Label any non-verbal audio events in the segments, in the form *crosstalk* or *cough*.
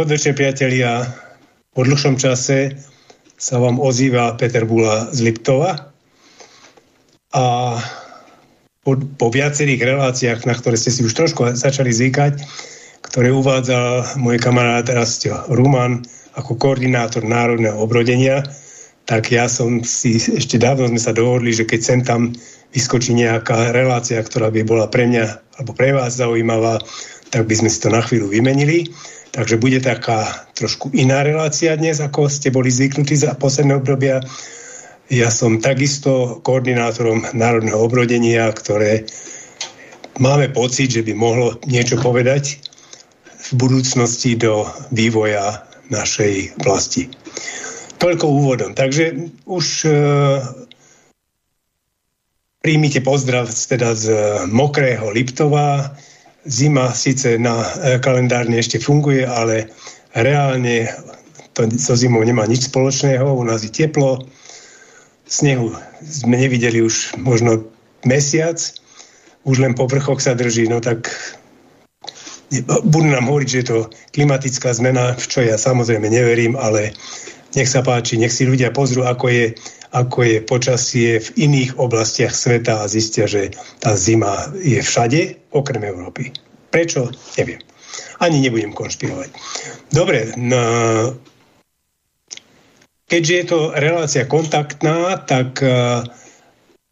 Podvečer, priatelia. Po dlhšom čase sa vám ozýva Peter Bula z Liptova. A po, po viacerých reláciách, na ktoré ste si už trošku začali zvykať, ktoré uvádzal môj kamarát Rastio Ruman ako koordinátor národného obrodenia, tak ja som si, ešte dávno sme sa dohodli, že keď sem tam vyskočí nejaká relácia, ktorá by bola pre mňa alebo pre vás zaujímavá, tak by sme si to na chvíľu vymenili. Takže bude taká trošku iná relácia dnes, ako ste boli zvyknutí za posledné obdobia. Ja som takisto koordinátorom národného obrodenia, ktoré máme pocit, že by mohlo niečo povedať v budúcnosti do vývoja našej vlasti. Toľko úvodom. Takže už e, príjmite pozdrav teda z mokrého Liptova, zima síce na e, kalendárne ešte funguje, ale reálne to so zimou nemá nič spoločného. U nás je teplo, snehu sme nevideli už možno mesiac, už len po vrchoch sa drží, no tak budú nám hovoriť, že je to klimatická zmena, v čo ja samozrejme neverím, ale nech sa páči, nech si ľudia pozrú, ako je ako je počasie v iných oblastiach sveta a zistia, že tá zima je všade, okrem Európy. Prečo? Neviem. Ani nebudem konšpirovať. Dobre, no, keďže je to relácia kontaktná, tak uh,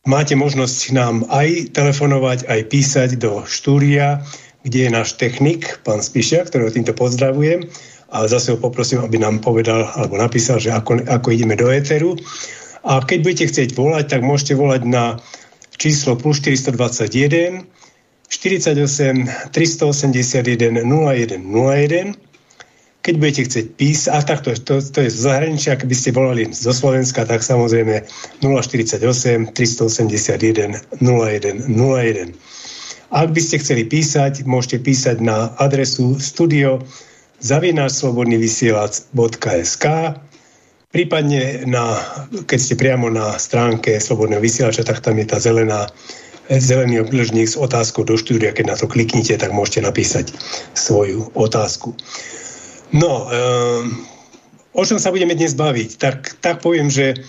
máte možnosť nám aj telefonovať, aj písať do štúdia, kde je náš technik, pán Spišia, ktorého týmto pozdravujem a zase ho poprosím, aby nám povedal alebo napísal, že ako, ako ideme do éteru. A keď budete chcieť volať, tak môžete volať na číslo plus 421 48 381 01 01. Keď budete chcieť písať, a takto, to, to je z zahraničia, keby ste volali zo Slovenska, tak samozrejme 048 381 01 01. Ak by ste chceli písať, môžete písať na adresu studio zavináčslobodnyvysielac.sk Prípadne, na, keď ste priamo na stránke Slobodného vysielača, tak tam je tá zelená, zelený obdĺžnik s otázkou do štúdia. Keď na to kliknite, tak môžete napísať svoju otázku. No, um, o čom sa budeme dnes baviť? Tak, tak poviem, že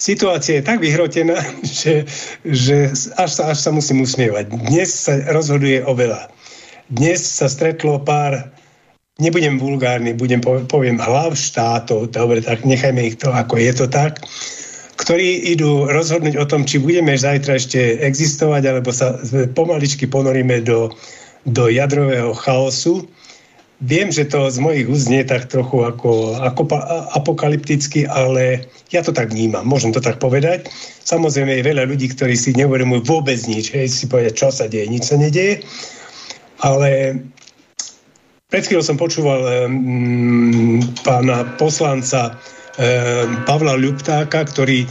situácia je tak vyhrotená, *laughs* že, že až, sa, až sa musím usmievať. Dnes sa rozhoduje o veľa. Dnes sa stretlo pár nebudem vulgárny, budem, poviem hlav štátov, dobre, tak nechajme ich to, ako je to tak, ktorí idú rozhodnúť o tom, či budeme zajtra ešte existovať, alebo sa pomaličky ponoríme do, do jadrového chaosu. Viem, že to z mojich úst nie tak trochu ako, ako apokalypticky, ale ja to tak vnímam, môžem to tak povedať. Samozrejme je veľa ľudí, ktorí si neuvedomujú vôbec nič, hej, si povedať, čo sa deje, nič sa nedieje, ale pred chvíľou som počúval um, pána poslanca Pavla Ľuptáka, ktorý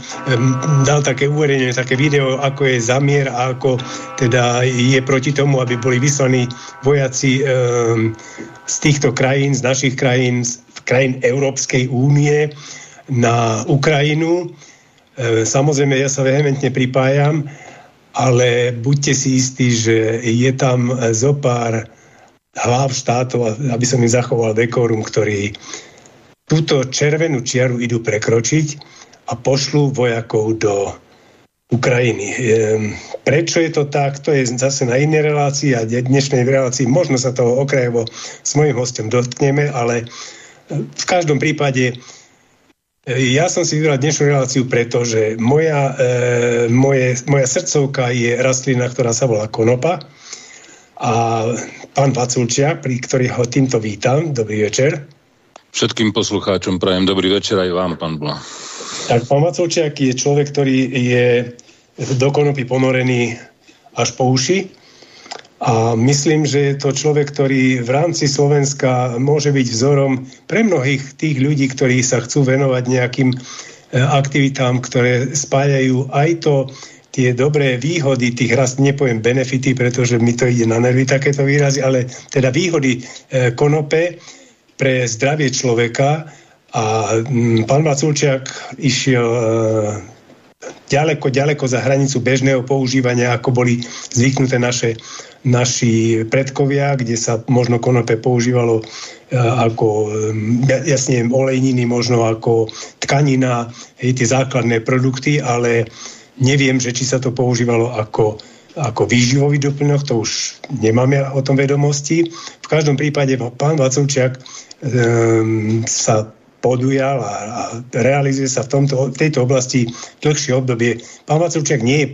dal také uverenie, také video, ako je zamier a ako teda je proti tomu, aby boli vyslaní vojaci z týchto krajín, z našich krajín, z krajín Európskej únie na Ukrajinu. Samozrejme, ja sa vehementne pripájam, ale buďte si istí, že je tam zopár hlav štátov, aby som im zachoval dekorum, ktorí túto červenú čiaru idú prekročiť a pošlú vojakov do Ukrajiny. Ehm, prečo je to tak? To je zase na inej relácii a dnešnej relácii možno sa toho okrajovo s mojim hostom dotkneme, ale e, v každom prípade e, ja som si vybral dnešnú reláciu preto, že moja, e, moje, moja srdcovka je rastlina, ktorá sa volá konopa a pán Vaculčia, pri ktorých ho týmto vítam. Dobrý večer. Všetkým poslucháčom prajem dobrý večer aj vám, pán Bula. Tak pán Vaculčiak je človek, ktorý je do konopy ponorený až po uši. A myslím, že je to človek, ktorý v rámci Slovenska môže byť vzorom pre mnohých tých ľudí, ktorí sa chcú venovať nejakým e, aktivitám, ktoré spájajú aj to tie dobré výhody tých rast, nepoviem benefity, pretože mi to ide na nervy takéto výrazy, ale teda výhody e, konope pre zdravie človeka. A m, pán Vaculčiak išiel e, ďaleko, ďaleko za hranicu bežného používania, ako boli zvyknuté naše naši predkovia, kde sa možno konope používalo e, ako jasne olejniny, možno ako tkanina, hej, tie základné produkty, ale neviem, že či sa to používalo ako, ako výživový doplnok, to už nemáme o tom vedomosti. V každom prípade pán Vacovčiak um, sa podujal a, a realizuje sa v, tomto, tejto oblasti dlhšie obdobie. Pán Vacovčiak nie je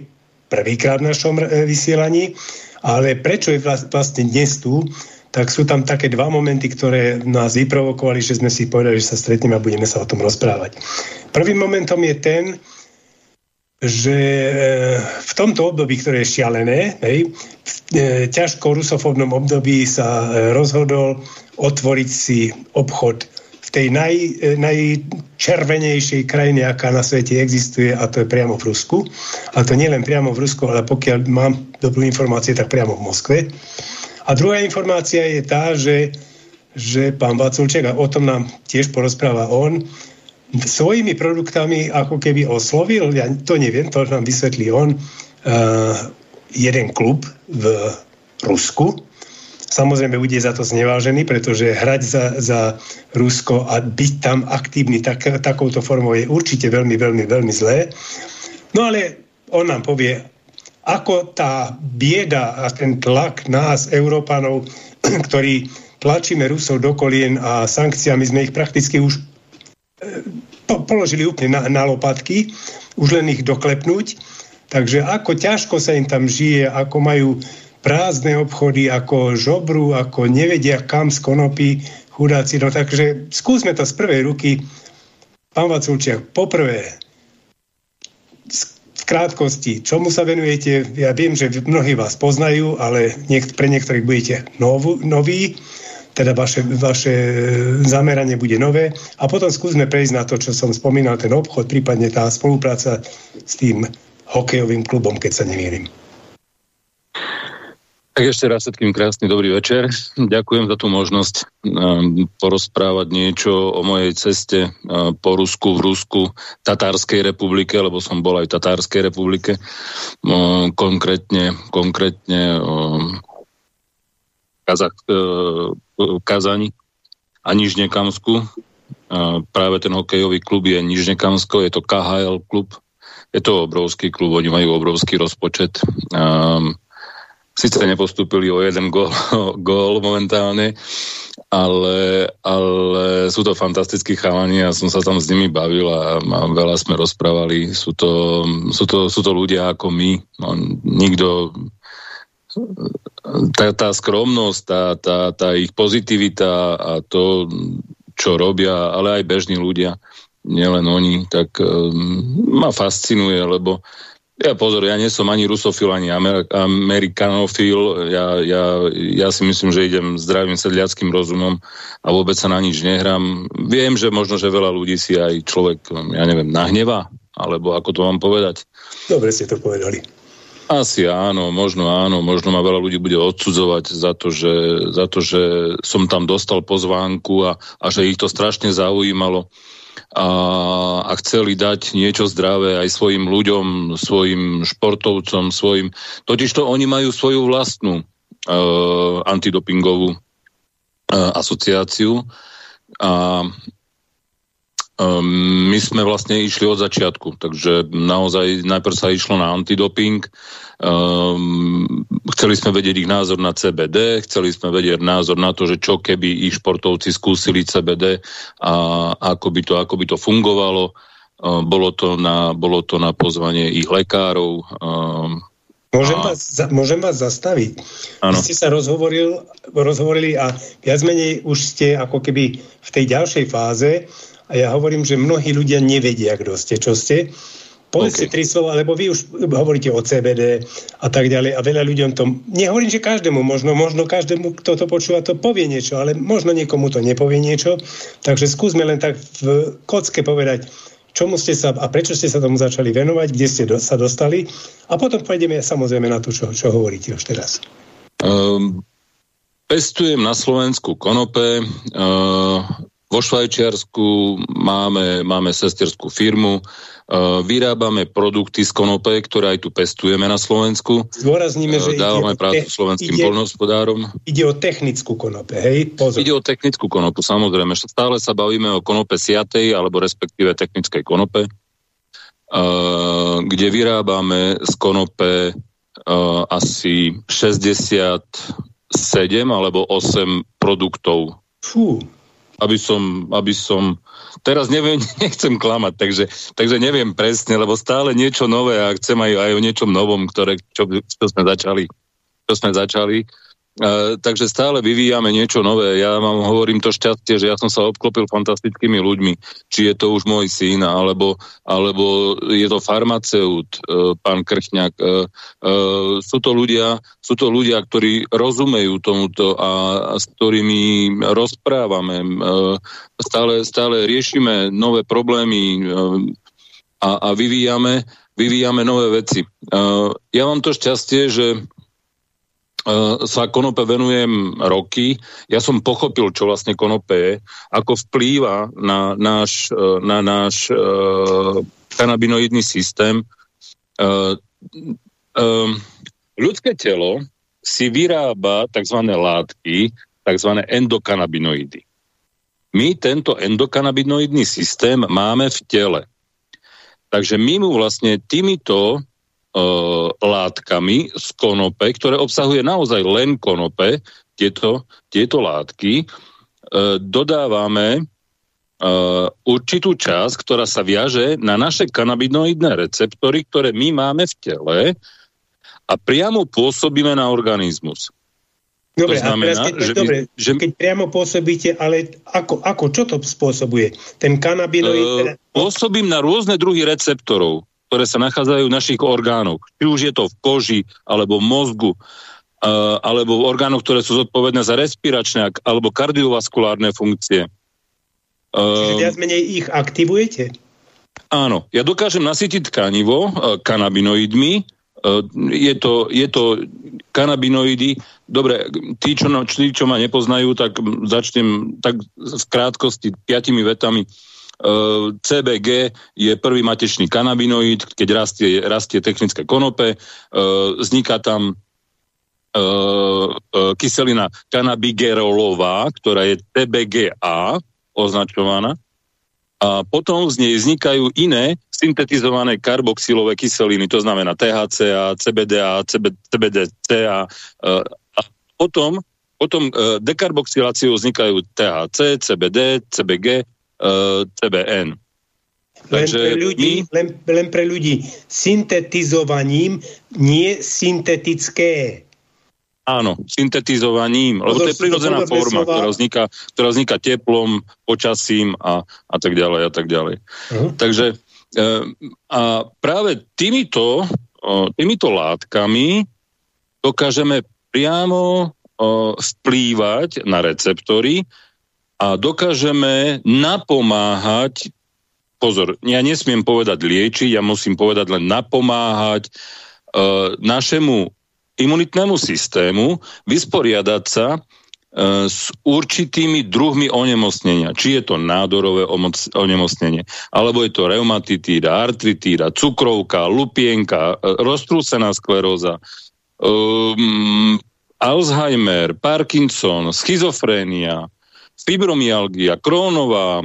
prvýkrát v našom e, vysielaní, ale prečo je vlastne dnes tu, tak sú tam také dva momenty, ktoré nás vyprovokovali, že sme si povedali, že sa stretneme a budeme sa o tom rozprávať. Prvým momentom je ten, že e, v tomto období, ktoré je šialené, hej, v e, ťažko rusofobnom období sa rozhodol otvoriť si obchod v tej naj, najčervenejšej krajine, aká na svete existuje, a to je priamo v Rusku. A to nie len priamo v Rusku, ale pokiaľ mám dobrú informácie, tak priamo v Moskve. A druhá informácia je tá, že, že pán Vaculček, a o tom nám tiež porozpráva on, svojimi produktami ako keby oslovil, ja to neviem, to nám vysvetlí on, uh, jeden klub v Rusku, Samozrejme bude za to znevážený, pretože hrať za, za Rusko a byť tam aktívny tak, takouto formou je určite veľmi, veľmi, veľmi zlé. No ale on nám povie, ako tá bieda a ten tlak nás, Európanov, *clears throat* ktorí tlačíme Rusov do kolien a sankciami sme ich prakticky už e, položili úplne na, na lopatky, už len ich doklepnúť. Takže ako ťažko sa im tam žije, ako majú prázdne obchody, ako žobru, ako nevedia kam z konopy chudáci. No takže skúsme to z prvej ruky. Pán Vaculčiak, poprvé, v krátkosti, čomu sa venujete? Ja viem, že mnohí vás poznajú, ale niekt- pre niektorých budete nov- noví, teda vaše, vaše zameranie bude nové. A potom skúsme prejsť na to, čo som spomínal, ten obchod, prípadne tá spolupráca s tým hokejovým klubom, keď sa nemýlim. Tak ešte raz všetkým krásny dobrý večer. Ďakujem za tú možnosť um, porozprávať niečo o mojej ceste uh, po Rusku, v Rusku, Tatárskej republike, lebo som bol aj v Tatárskej republike, uh, konkrétne, konkrétne Kazach, uh, Kazani a Nižnekamsku. Uh, práve ten hokejový klub je Nižnekamsko, je to KHL klub, je to obrovský klub, oni majú obrovský rozpočet. Sice nepostúpili o jeden gól, *laughs* gól momentálne, ale, ale sú to fantastickí chalani a som sa tam s nimi bavil a, a veľa sme rozprávali. Sú to, sú to, sú to ľudia ako my. No, nikto tá, tá skromnosť, tá, tá, tá ich pozitivita a to, čo robia, ale aj bežní ľudia, nielen oni, tak um, ma fascinuje, lebo ja pozor, ja nie som ani rusofil, ani amer- amerikanofil. Ja, ja, ja si myslím, že idem zdravým sedliackým rozumom a vôbec sa na nič nehrám. Viem, že možno, že veľa ľudí si aj človek, ja neviem, nahneva, alebo ako to mám povedať. Dobre ste to povedali. Asi áno, možno áno, možno ma veľa ľudí bude odsudzovať za to, že, za to, že som tam dostal pozvánku a, a že ich to strašne zaujímalo a, a chceli dať niečo zdravé aj svojim ľuďom, svojim športovcom, svojim... Totižto oni majú svoju vlastnú uh, antidopingovú uh, asociáciu a Um, my sme vlastne išli od začiatku, takže naozaj najprv sa išlo na antidoping, um, chceli sme vedieť ich názor na CBD, chceli sme vedieť názor na to, že čo keby ich športovci skúsili CBD a ako by to, ako by to fungovalo. Uh, bolo, to na, bolo to na pozvanie ich lekárov. Um, Môžem, a... vás, môžem vás zastaviť. Ano. Vy ste sa rozhovoril, rozhovorili a viac menej už ste ako keby v tej ďalšej fáze a ja hovorím, že mnohí ľudia nevedia, kto ste, čo ste. Povedzte okay. tri slova, lebo vy už hovoríte o CBD a tak ďalej a veľa ľuďom to... Nehovorím, že každému, možno, možno každému, kto to počúva, to povie niečo, ale možno niekomu to nepovie niečo. Takže skúsme len tak v kocke povedať, čomu ste sa a prečo ste sa tomu začali venovať, kde ste do, sa dostali a potom pôjdeme samozrejme na to, čo, čo hovoríte už teraz. Um, pestujem na Slovensku konope, uh, vo Švajčiarsku máme, máme sesterskú firmu, uh, vyrábame produkty z konope, ktoré aj tu pestujeme na Slovensku. Zdôrazníme, že Dávame ide prácu te- slovenským ide, polnohospodárom. Ide o technickú konope, hej? Pozor. Ide o technickú konopu, samozrejme. Stále sa bavíme o konope siatej, alebo respektíve technickej konope, uh, kde vyrábame z konope asi 67 alebo 8 produktov. Fú aby som, aby som teraz neviem, *laughs* nechcem klamať, takže, takže neviem presne, lebo stále niečo nové a chcem aj, aj o niečom novom, ktoré, čo, čo sme začali, čo sme začali takže stále vyvíjame niečo nové. Ja vám hovorím to šťastie, že ja som sa obklopil fantastickými ľuďmi. Či je to už môj syn, alebo, alebo je to farmaceut, uh, pán Krchňák. Uh, uh, sú, to ľudia, sú to ľudia, ktorí rozumejú tomuto a, s ktorými rozprávame. Stále, stále riešime nové problémy a, a vyvíjame, vyvíjame nové veci. Ja mám to šťastie, že sa konope venujem roky. Ja som pochopil, čo vlastne konope je, ako vplýva na náš, e, na náš uh, kanabinoidný systém. Uh, uh, ľudské telo si vyrába tzv. látky, tzv. endokanabinoidy. My tento endokanabinoidný systém máme v tele. Takže my mu vlastne týmito E, látkami z konope, ktoré obsahuje naozaj len konope, tieto, tieto látky, e, dodávame e, určitú časť, ktorá sa viaže na naše kanabinoidné receptory, ktoré my máme v tele a priamo pôsobíme na organizmus. Dobre, to znamená, a teraz keď, že, dobre, že... keď priamo pôsobíte, ale ako, ako, čo to spôsobuje? Ten kanabinoid... Uh, pôsobím na rôzne druhy receptorov ktoré sa nachádzajú v našich orgánoch. Či už je to v koži, alebo v mozgu, alebo v orgánoch, ktoré sú zodpovedné za respiračné alebo kardiovaskulárne funkcie. Čiže viac menej ich aktivujete? Áno, ja dokážem nasytiť tkanivo uh, kanabinoidmi, uh, je, to, je to kanabinoidy, dobre, tí, čo, tí, čo ma nepoznajú, tak začnem tak v krátkosti piatimi vetami. Uh, CBG je prvý matečný kanabinoid, keď rastie, rastie technické konope, uh, vzniká tam uh, kyselina kanabigerolová, ktorá je TBGA označovaná, a potom z nej vznikajú iné syntetizované karboxylové kyseliny, to znamená THCA, CBDA, CB, CBDCA a potom, potom dekarboxyláciou vznikajú THC, CBD, CBG CBN. Len pre, ľudí, my... len, len pre ľudí syntetizovaním, nie syntetické. Áno, syntetizovaním, lebo to je prirodzená forma, ktorá vzniká, ktorá vzniká teplom, počasím a, a tak ďalej a tak ďalej. Uh-huh. Takže e, a práve týmito, týmito látkami dokážeme priamo vplývať na receptory a dokážeme napomáhať, pozor, ja nesmiem povedať liečiť, ja musím povedať len napomáhať e, našemu imunitnému systému vysporiadať sa e, s určitými druhmi onemocnenia. Či je to nádorové onemocnenie, alebo je to reumatitída, artritída, cukrovka, lupienka, e, roztrúsená skleróza, um, Alzheimer, Parkinson, schizofrénia, fibromyalgia, krónová,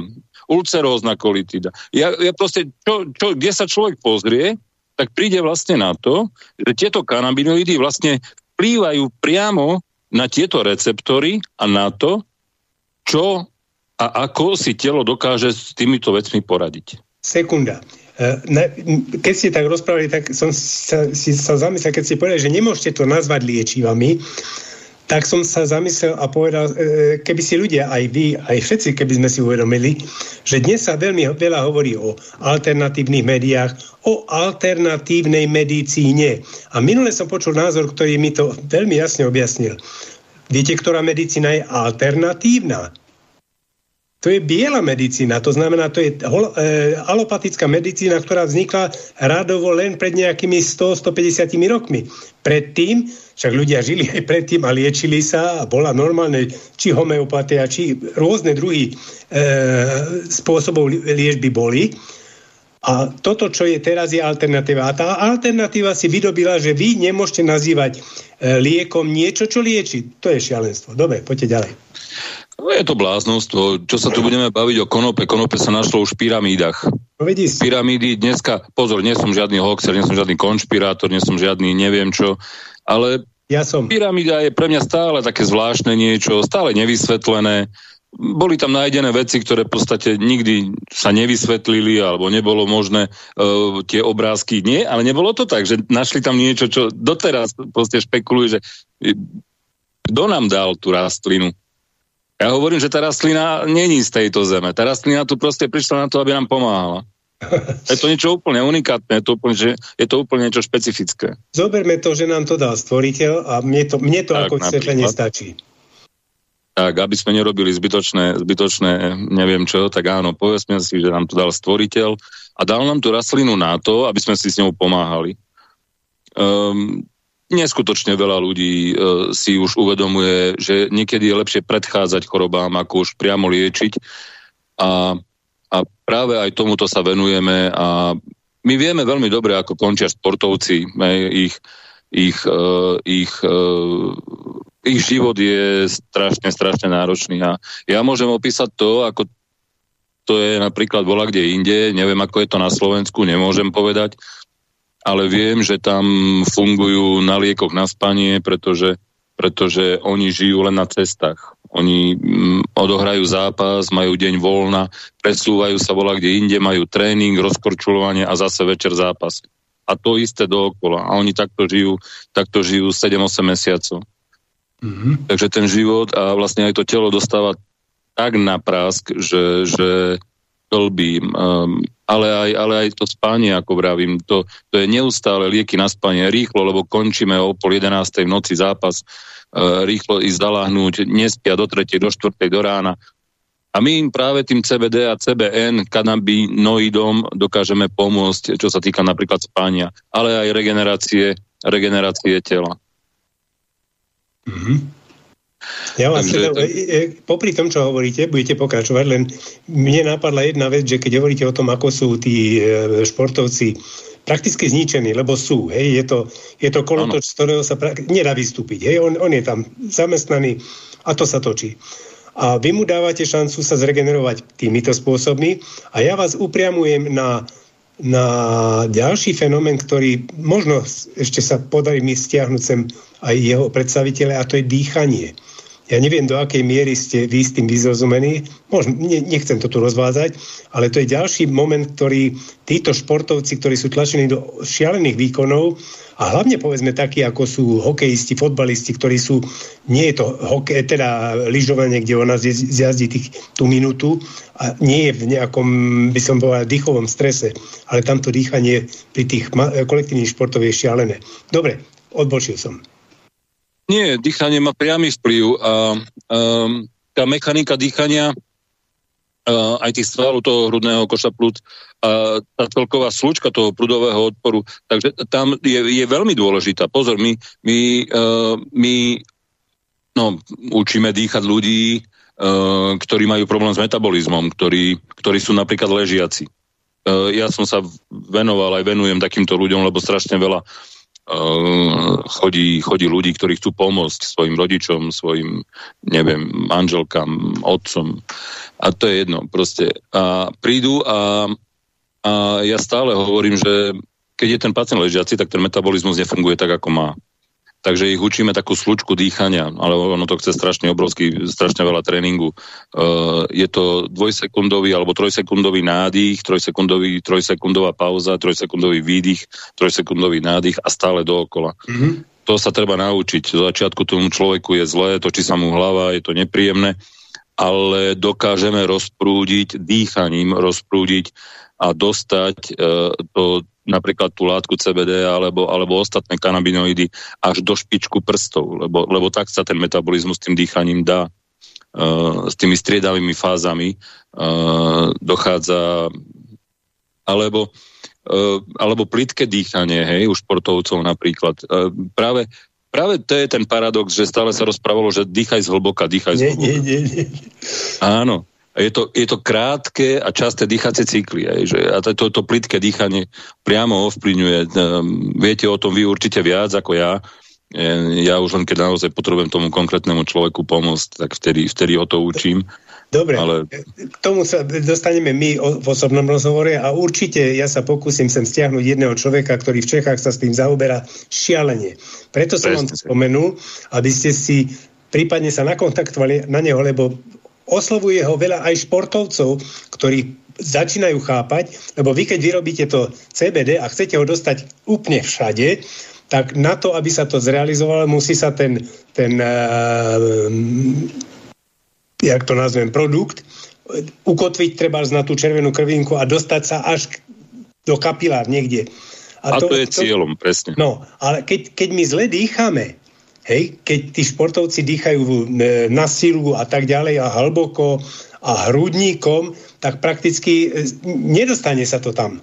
ulcerózna kolitida. Ja, ja proste, čo, čo, kde sa človek pozrie, tak príde vlastne na to, že tieto kanabinoidy vlastne vplývajú priamo na tieto receptory a na to, čo a ako si telo dokáže s týmito vecmi poradiť. Sekunda. E, keď ste tak rozprávali, tak som sa, si sa zamyslel, keď ste povedali, že nemôžete to nazvať liečivami, tak som sa zamyslel a povedal, e, keby si ľudia, aj vy, aj všetci, keby sme si uvedomili, že dnes sa veľmi veľa hovorí o alternatívnych médiách, o alternatívnej medicíne. A minule som počul názor, ktorý mi to veľmi jasne objasnil. Viete, ktorá medicína je alternatívna? To je biela medicína, to znamená, to je hol, e, alopatická medicína, ktorá vznikla radovo len pred nejakými 100-150 rokmi. Predtým, však ľudia žili aj predtým a liečili sa a bola normálne či homeopatia, či rôzne druhy e, spôsobov liečby boli. A toto, čo je teraz, je alternatíva. A tá alternatíva si vydobila, že vy nemôžete nazývať e, liekom niečo, čo lieči. To je šialenstvo. Dobre, poďte ďalej. No je to bláznostvo. Čo sa tu budeme baviť o konope? Konope sa našlo už v pyramídach. No, Pyramídy dneska, pozor, nie som žiadny hoxer, nie som žiadny konšpirátor, nie som žiadny neviem čo, ale ja som. pyramída je pre mňa stále také zvláštne niečo, stále nevysvetlené. Boli tam nájdené veci, ktoré v podstate nikdy sa nevysvetlili alebo nebolo možné uh, tie obrázky. Nie, ale nebolo to tak, že našli tam niečo, čo doteraz proste špekuluje, že kto nám dal tú rastlinu? Ja hovorím, že tá rastlina není z tejto zeme. Tá rastlina tu proste prišla na to, aby nám pomáhala. *laughs* Je to niečo úplne unikátne, je to úplne, že je to úplne niečo špecifické. Zoberme to, že nám to dal stvoriteľ a mne to, mne to tak, ako vysvetlenie stačí. Tak, aby sme nerobili zbytočné, zbytočné, neviem čo, tak áno, povedzme si, že nám to dal stvoriteľ a dal nám tú rastlinu na to, aby sme si s ňou pomáhali. Um, neskutočne veľa ľudí e, si už uvedomuje, že niekedy je lepšie predchádzať chorobám, ako už priamo liečiť. A, a práve aj tomuto sa venujeme a my vieme veľmi dobre, ako končia sportovci. Ich, ich, uh, ich, uh, ich život je strašne, strašne náročný. A ja môžem opísať to, ako to je napríklad bola kde inde, neviem, ako je to na Slovensku, nemôžem povedať, ale viem, že tam fungujú na liekoch na spanie, pretože, pretože oni žijú len na cestách. Oni mm, odohrajú zápas, majú deň voľna, presúvajú sa vola kde inde, majú tréning, rozkorčulovanie a zase večer zápas. A to isté dookola. A oni takto žijú, takto žijú 7-8 mesiacov. Mm-hmm. Takže ten život a vlastne aj to telo dostáva tak na prask, že, že klbím. Um, ale aj, ale aj to spanie, ako vravím, to, to je neustále lieky na spanie, rýchlo, lebo končíme o pol 11. v noci zápas, uh, rýchlo ísť zaláhnuť, nespia do 3. do 4. do rána. A my im práve tým CBD a CBN, kanabinoidom dokážeme pomôcť, čo sa týka napríklad spania, ale aj regenerácie, regenerácie tela. Mm-hmm. Ja vás Takže, teda, popri tom, čo hovoríte, budete pokračovať, len mne napadla jedna vec, že keď hovoríte o tom, ako sú tí e, športovci prakticky zničení, lebo sú, hej, je to, je to kolotoč, z ktorého sa pra- nedá vystúpiť, hej, on, on je tam zamestnaný a to sa točí. A vy mu dávate šancu sa zregenerovať týmito spôsobmi a ja vás upriamujem na, na ďalší fenomén, ktorý možno ešte sa podarí mi stiahnuť sem aj jeho predstaviteľe a to je dýchanie. Ja neviem, do akej miery ste vy s tým vyzrozumení. Ne, nechcem to tu rozvázať, ale to je ďalší moment, ktorý títo športovci, ktorí sú tlačení do šialených výkonov a hlavne povedzme takí, ako sú hokejisti, fotbalisti, ktorí sú, nie je to hokej, teda lyžovanie, kde ona zjazdí tých, tú minútu a nie je v nejakom, by som povedal, dýchovom strese, ale tamto dýchanie pri tých kolektívnych športov je šialené. Dobre, odbočil som. Nie, dýchanie má priamy vplyv a um, tá mechanika dýchania uh, aj tých svalov toho hrudného koša plúc a tá celková slučka toho prudového odporu, takže tam je, je veľmi dôležitá. Pozor, my, my, uh, my no, učíme dýchať ľudí, uh, ktorí majú problém s metabolizmom, ktorí, ktorí sú napríklad ležiaci. Uh, ja som sa venoval aj venujem takýmto ľuďom, lebo strašne veľa Ehm, chodí, chodí ľudí, ktorí chcú pomôcť svojim rodičom, svojim, neviem, manželkám, otcom. A to je jedno proste. A prídu a, a ja stále hovorím, že keď je ten pacient ležiaci, tak ten metabolizmus nefunguje tak, ako má takže ich učíme takú slučku dýchania, ale ono to chce strašne obrovský, strašne veľa tréningu. Uh, je to dvojsekundový alebo trojsekundový nádych, trojsekundový, trojsekundová pauza, trojsekundový výdych, trojsekundový nádych a stále dookola. Mm-hmm. To sa treba naučiť. Do začiatku tomu človeku je zlé, točí sa mu hlava, je to nepríjemné, ale dokážeme rozprúdiť dýchaním, rozprúdiť a dostať uh, to napríklad tú látku CBD alebo, alebo ostatné kanabinoidy až do špičku prstov, lebo, lebo tak sa ten metabolizmus tým dýchaním dá. uh, s tými striedavými fázami uh, dochádza alebo alebo plitké dýchanie, hej, u športovcov napríklad. Práve Práve to je ten paradox, že stále sa rozprávalo, že dýchaj z hlboka, dýchaj z hlboka. Nie, nie, nie. Áno. Je to, je to krátke a časté dýchacie cykly. Aj, že, a to, to, plitké dýchanie priamo ovplyvňuje. Um, viete o tom vy určite viac ako ja. Ja už len keď naozaj potrebujem tomu konkrétnemu človeku pomôcť, tak vtedy, vtedy ho to učím. Dobre, ale... k tomu sa dostaneme my v osobnom rozhovore a určite ja sa pokúsim sem stiahnuť jedného človeka, ktorý v Čechách sa s tým zaoberá šialene. Preto som vám to spomenul, aby ste si prípadne sa nakontaktovali na neho, lebo oslovuje ho veľa aj športovcov, ktorí začínajú chápať, lebo vy keď vyrobíte to CBD a chcete ho dostať úplne všade, tak na to, aby sa to zrealizovalo, musí sa ten, ten uh, jak to nazvem, produkt, ukotviť treba na tú červenú krvinku a dostať sa až do kapilár niekde. A, a to, to je cieľom, presne. No, ale keď, keď my zle dýchame, hej, keď tí športovci dýchajú e, na silu a tak ďalej a hlboko a hrudníkom, tak prakticky e, nedostane sa to tam.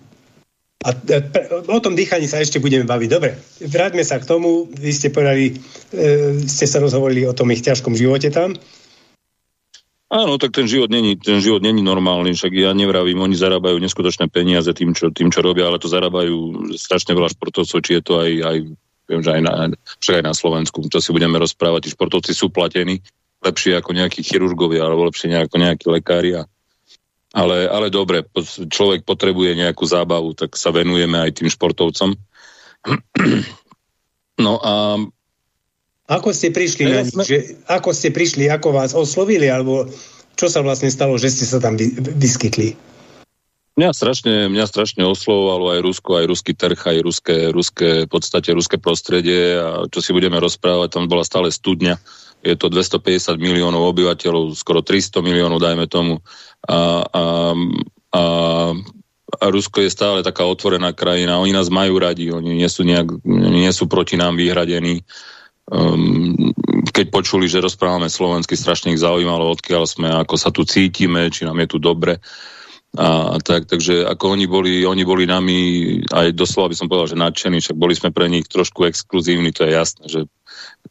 A e, o tom dýchaní sa ešte budeme baviť. Dobre, vráťme sa k tomu. Vy ste povedali, e, ste sa rozhovorili o tom ich ťažkom živote tam. Áno, tak ten život není, ten život není normálny, však ja nevravím, oni zarábajú neskutočné peniaze tým čo, tým, čo robia, ale to zarábajú strašne veľa športovcov, či je to aj, aj viem, že aj na, však aj na Slovensku, čo si budeme rozprávať, tí športovci sú platení lepšie ako nejakí chirurgovia, alebo lepšie ako nejakí lekári. Ale, ale dobre, človek potrebuje nejakú zábavu, tak sa venujeme aj tým športovcom. *clears throat* No a ako ste prišli na nich? Že, ako ste prišli, ako vás oslovili, alebo čo sa vlastne stalo, že ste sa tam vy, vyskytli? Mňa strašne, mňa strašne oslovovalo aj Rusko, aj ruský trh, aj ruské, ruské, v podstate ruské prostredie a čo si budeme rozprávať, tam bola stále studňa. Je to 250 miliónov obyvateľov, skoro 300 miliónov, dajme tomu. A, a, a, a Rusko je stále taká otvorená krajina. Oni nás majú radi, oni nie sú, nejak, nie sú proti nám vyhradení um, keď počuli, že rozprávame slovensky, strašne ich zaujímalo, odkiaľ sme, ako sa tu cítime, či nám je tu dobre. A tak, takže ako oni boli, oni boli nami, aj doslova by som povedal, že nadšení, však boli sme pre nich trošku exkluzívni, to je jasné, že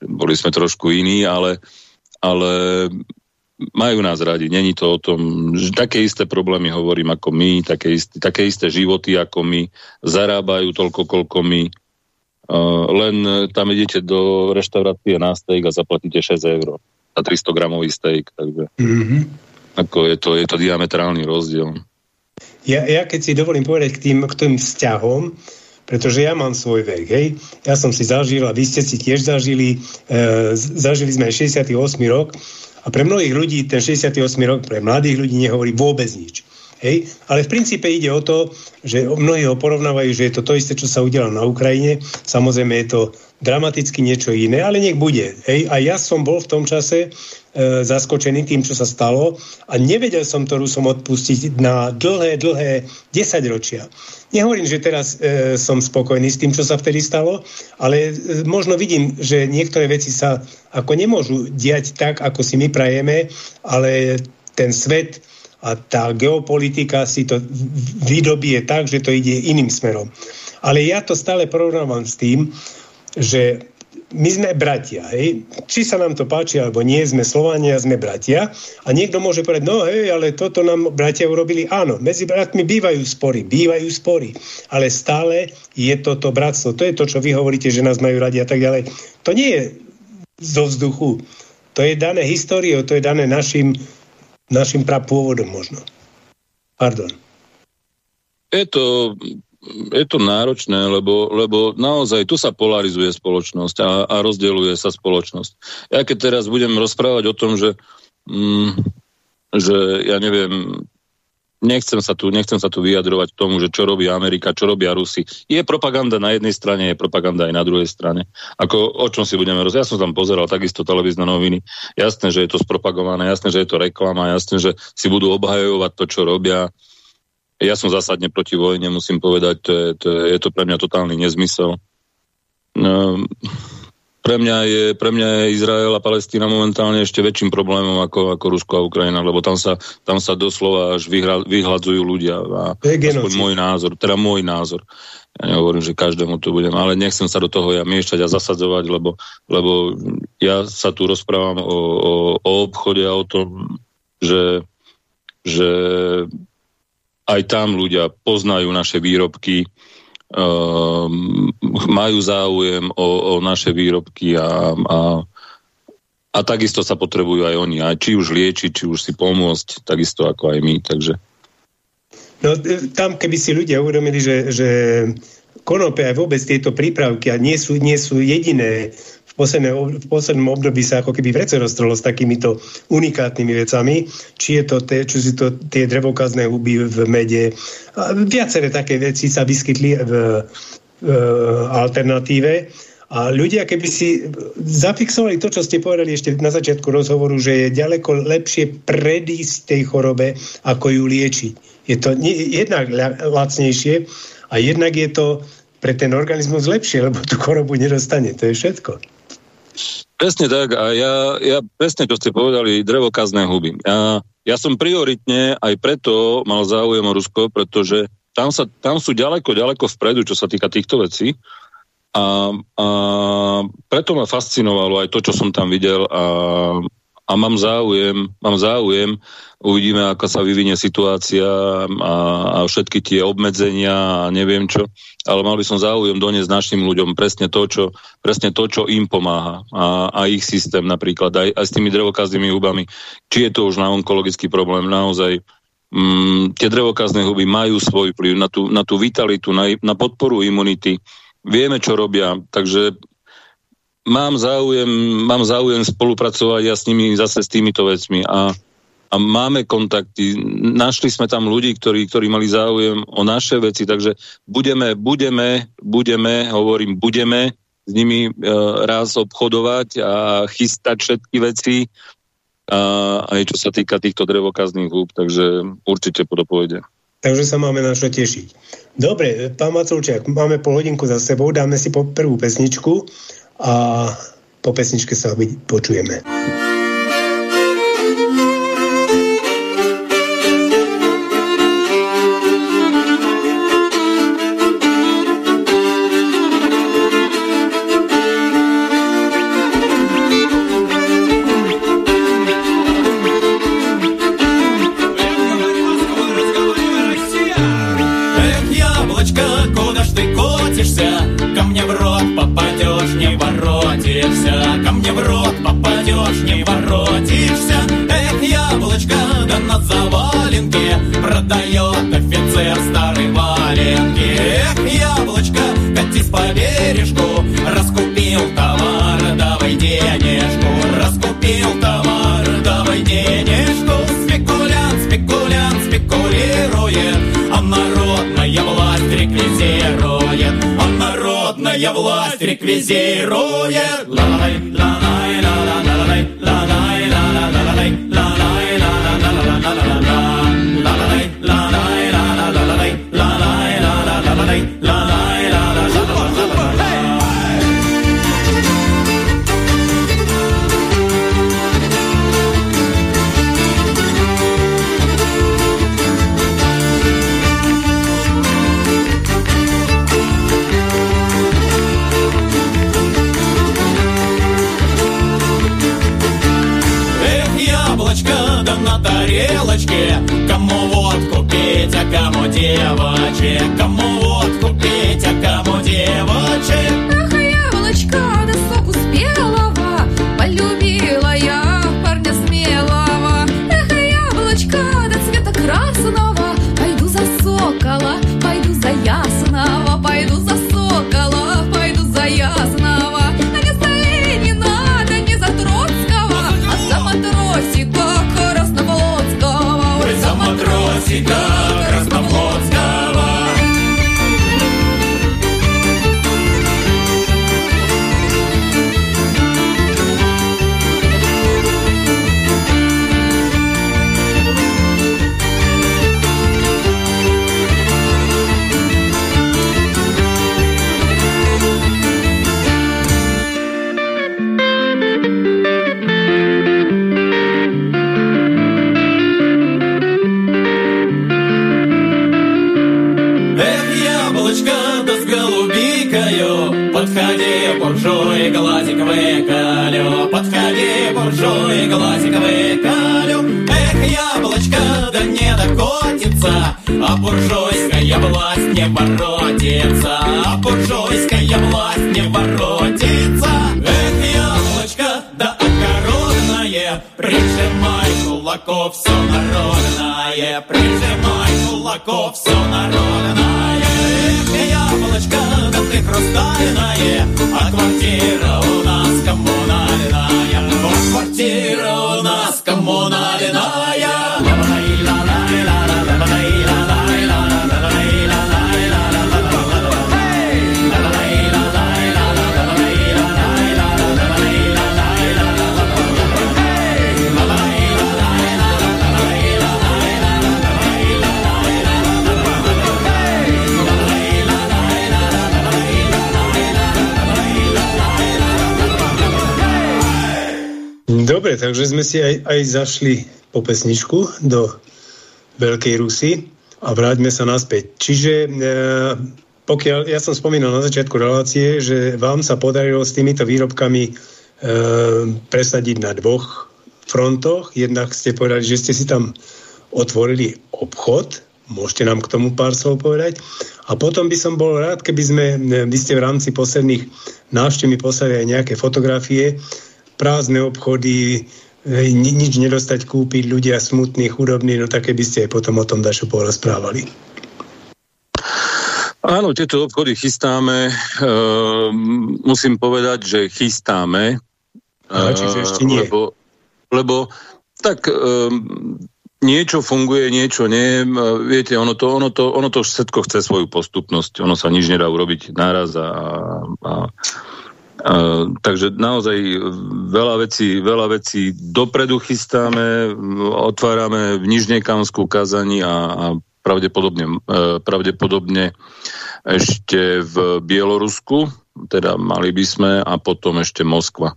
boli sme trošku iní, ale, ale majú nás radi. Není to o tom, že také isté problémy hovorím ako my, také isté, také isté životy ako my, zarábajú toľko, koľko my, Uh, len tam idete do reštaurácie na steak a zaplatíte 6 eur za 300 gramový steak, takže mm-hmm. ako je to, je to diametrálny rozdiel. Ja, ja keď si dovolím povedať k tým, k tým vzťahom, pretože ja mám svoj vek, hej. Ja som si zažil a vy ste si tiež zažili, e, zažili sme 68 rok a pre mnohých ľudí ten 68 rok, pre mladých ľudí nehovorí vôbec nič. Hej? Ale v princípe ide o to, že mnohí ho porovnávajú, že je to to isté, čo sa udialo na Ukrajine. Samozrejme je to dramaticky niečo iné, ale nech bude. Hej? A ja som bol v tom čase e, zaskočený tým, čo sa stalo a nevedel som to Rusom odpustiť na dlhé, dlhé desaťročia. Nehovorím, že teraz e, som spokojný s tým, čo sa vtedy stalo, ale e, možno vidím, že niektoré veci sa ako nemôžu diať tak, ako si my prajeme, ale ten svet a tá geopolitika si to vydobie tak, že to ide iným smerom. Ale ja to stále porovnávam s tým, že my sme bratia, hej? či sa nám to páči alebo nie, sme Slovania, sme bratia a niekto môže povedať, no hej, ale toto nám bratia urobili, áno, medzi bratmi bývajú spory, bývajú spory, ale stále je toto bratstvo, to je to, čo vy hovoríte, že nás majú radi a tak ďalej. To nie je zo vzduchu, to je dané históriou, to je dané našim našim prapôvodom možno. Pardon. Je to, je to náročné, lebo, lebo naozaj tu sa polarizuje spoločnosť a, a rozdeľuje sa spoločnosť. Ja keď teraz budem rozprávať o tom, že, mm, že ja neviem, nechcem sa tu, nechcem sa tu vyjadrovať k tomu, že čo robí Amerika, čo robia Rusi. Je propaganda na jednej strane, je propaganda aj na druhej strane. Ako o čom si budeme rozprávať? Ja som tam pozeral takisto televízne noviny. Jasné, že je to spropagované, jasné, že je to reklama, jasné, že si budú obhajovať to, čo robia. Ja som zásadne proti vojne, musím povedať, to je to, je, to pre mňa totálny nezmysel. No, pre mňa, je, pre mňa je Izrael a Palestína momentálne ešte väčším problémom ako, ako Rusko a Ukrajina, lebo tam sa, tam sa doslova až vyhra, vyhľadzujú ľudia. A aspoň môj názor, teda môj názor. Ja nehovorím, že každému to budem, ale nechcem sa do toho ja miešať a zasadzovať, lebo, lebo ja sa tu rozprávam o, o, o obchode a o tom, že, že aj tam ľudia poznajú naše výrobky, um, majú záujem o, o naše výrobky a, a, a takisto sa potrebujú aj oni, aj či už liečiť, či už si pomôcť, takisto ako aj my, takže No e, tam, keby si ľudia uvedomili, že, že konope aj vôbec tieto prípravky a nie sú, nie sú jediné v poslednom období sa ako keby vrece roztrhlo s takýmito unikátnymi vecami, či je to, te, či sú to tie drevokazné huby v mede. A viaceré také veci sa vyskytli v, v alternatíve. A ľudia, keby si zafixovali to, čo ste povedali ešte na začiatku rozhovoru, že je ďaleko lepšie predísť tej chorobe, ako ju liečiť. Je to jednak lacnejšie a jednak je to pre ten organizmus lepšie, lebo tú chorobu nedostane. To je všetko. Presne tak a ja, ja presne, čo ste povedali, drevokazné huby. Ja, ja som prioritne aj preto mal záujem o Rusko, pretože tam, sa, tam sú ďaleko, ďaleko vpredu, čo sa týka týchto vecí. A, a preto ma fascinovalo aj to, čo som tam videl a, a mám záujem, mám záujem, uvidíme, ako sa vyvinie situácia a, a všetky tie obmedzenia a neviem čo, ale mal by som záujem doniesť našim ľuďom presne to, čo, presne to, čo im pomáha. A, a ich systém napríklad, aj, aj s tými drevokaznými hubami. Či je to už na onkologický problém, naozaj. Mm, tie drevokazné huby majú svoj vplyv na tú, na tú vitalitu, na, na podporu imunity, vieme, čo robia, takže mám záujem, mám záujem spolupracovať ja s nimi zase s týmito vecmi. A, a máme kontakty. Našli sme tam ľudí, ktorí, ktorí mali záujem o naše veci, takže budeme, budeme, budeme, hovorím, budeme s nimi e, raz obchodovať a chystať všetky veci a aj čo sa týka týchto drevokazných húb, takže určite podopojde. Takže sa máme na čo tešiť. Dobre, pán Maculčiak, máme pol hodinku za sebou, dáme si po prvú pesničku a po pesničke sa počujeme. власть реквизирует. кому девочек, кому не воротится А буржуйская власть не воротится. Эх, яблочко, да огородное Прижимай кулаков все народное Прижимай кулаков все народное. Эх, яблочко, да ты хрустальное А квартира у нас коммунальная. Вот квартира takže sme si aj, aj zašli po pesničku do Veľkej Rusy a vráťme sa naspäť. Čiže e, pokiaľ, ja som spomínal na začiatku relácie, že vám sa podarilo s týmito výrobkami e, presadiť na dvoch frontoch. Jednak ste povedali, že ste si tam otvorili obchod, môžete nám k tomu pár slov povedať. A potom by som bol rád, keby sme, e, vy ste v rámci posledných návštev mi poslali aj nejaké fotografie, prázdne obchody, ni, nič nedostať kúpiť, ľudia smutní, chudobní, no také by ste aj potom o tom dačo porozprávali. Áno, tieto obchody chystáme. E, musím povedať, že chystáme. Ale čiže ešte nie. Lebo, lebo tak e, niečo funguje, niečo nie. Viete, ono to, ono, to, ono to všetko chce svoju postupnosť. Ono sa nič nedá urobiť naraz a, a Takže naozaj veľa vecí, veľa vecí dopredu chystáme, otvárame v Nižnekamskú kazani a, a pravdepodobne, uh, pravdepodobne ešte v Bielorusku, teda mali by sme, a potom ešte Moskva.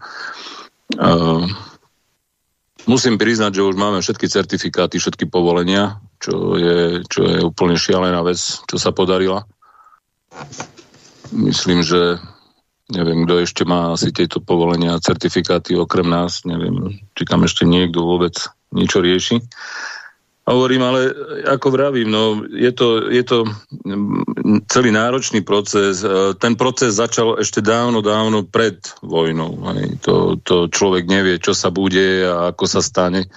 Uh, musím priznať, že už máme všetky certifikáty, všetky povolenia, čo je, čo je úplne šialená vec, čo sa podarila. Myslím, že Neviem, kto ešte má asi tieto povolenia a certifikáty okrem nás. Neviem, či tam ešte niekto vôbec niečo rieši. Hovorím, ale ako vravím, no, je, to, je to mm, celý náročný proces. E, ten proces začal ešte dávno, dávno pred vojnou. To, to človek nevie, čo sa bude a ako sa stane. E,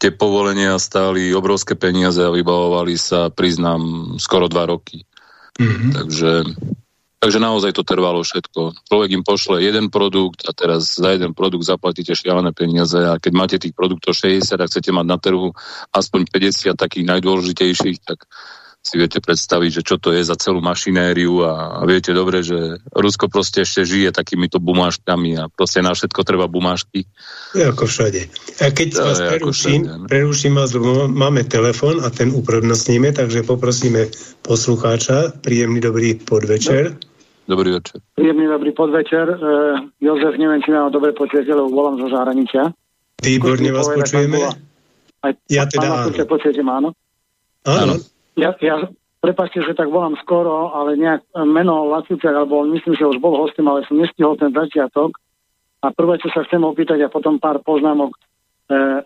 tie povolenia stáli obrovské peniaze a vybavovali sa, priznám, skoro dva roky. Mm-hmm. Takže Takže naozaj to trvalo všetko. Človek im pošle jeden produkt a teraz za jeden produkt zaplatíte šialené peniaze a keď máte tých produktov 60 a chcete mať na trhu aspoň 50 takých najdôležitejších, tak si viete predstaviť, že čo to je za celú mašinériu a, a viete dobre, že Rusko proste ešte žije takýmito bumáškami a proste na všetko treba bumášky. Je ako všade. A keď to vás preruším, všade, no. preruším vás, lebo máme telefon a ten uprednostníme, takže poprosíme poslucháča. Príjemný dobrý podvečer. No. Dobrý večer. Príjemný dobrý podvečer. E, Jozef, neviem, či ma dobre počujete, lebo volám zo zahraničia. Výborne vás povedať, počujeme. Aj, ja teda áno. Počujete ma, áno? Áno. Ja, ja, prepačte, že tak volám skoro, ale nejak meno Lacúčak, alebo myslím, že už bol hostom, ale som nestihol ten začiatok. A prvé, čo sa chcem opýtať a potom pár poznámok. E,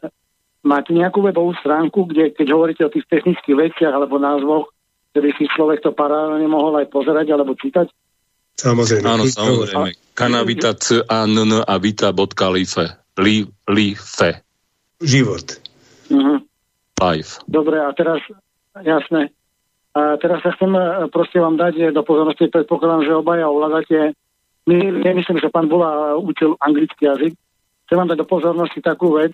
máte nejakú webovú stránku, kde keď hovoríte o tých technických veciach alebo názvoch, ktorý si človek to paralelne mohol aj pozerať alebo čítať? Samozrejme. Áno, samozrejme. Kanavita c a n n a vita bodka life. Li, li, fe. Život. Uh-huh. Life. Dobre, a teraz, jasné. A teraz sa chcem e, proste vám dať e, do pozornosti, predpokladám, že obaja ovládate. My, nemyslím, že pán Bula učil anglický jazyk. Chcem vám dať do pozornosti takú vec,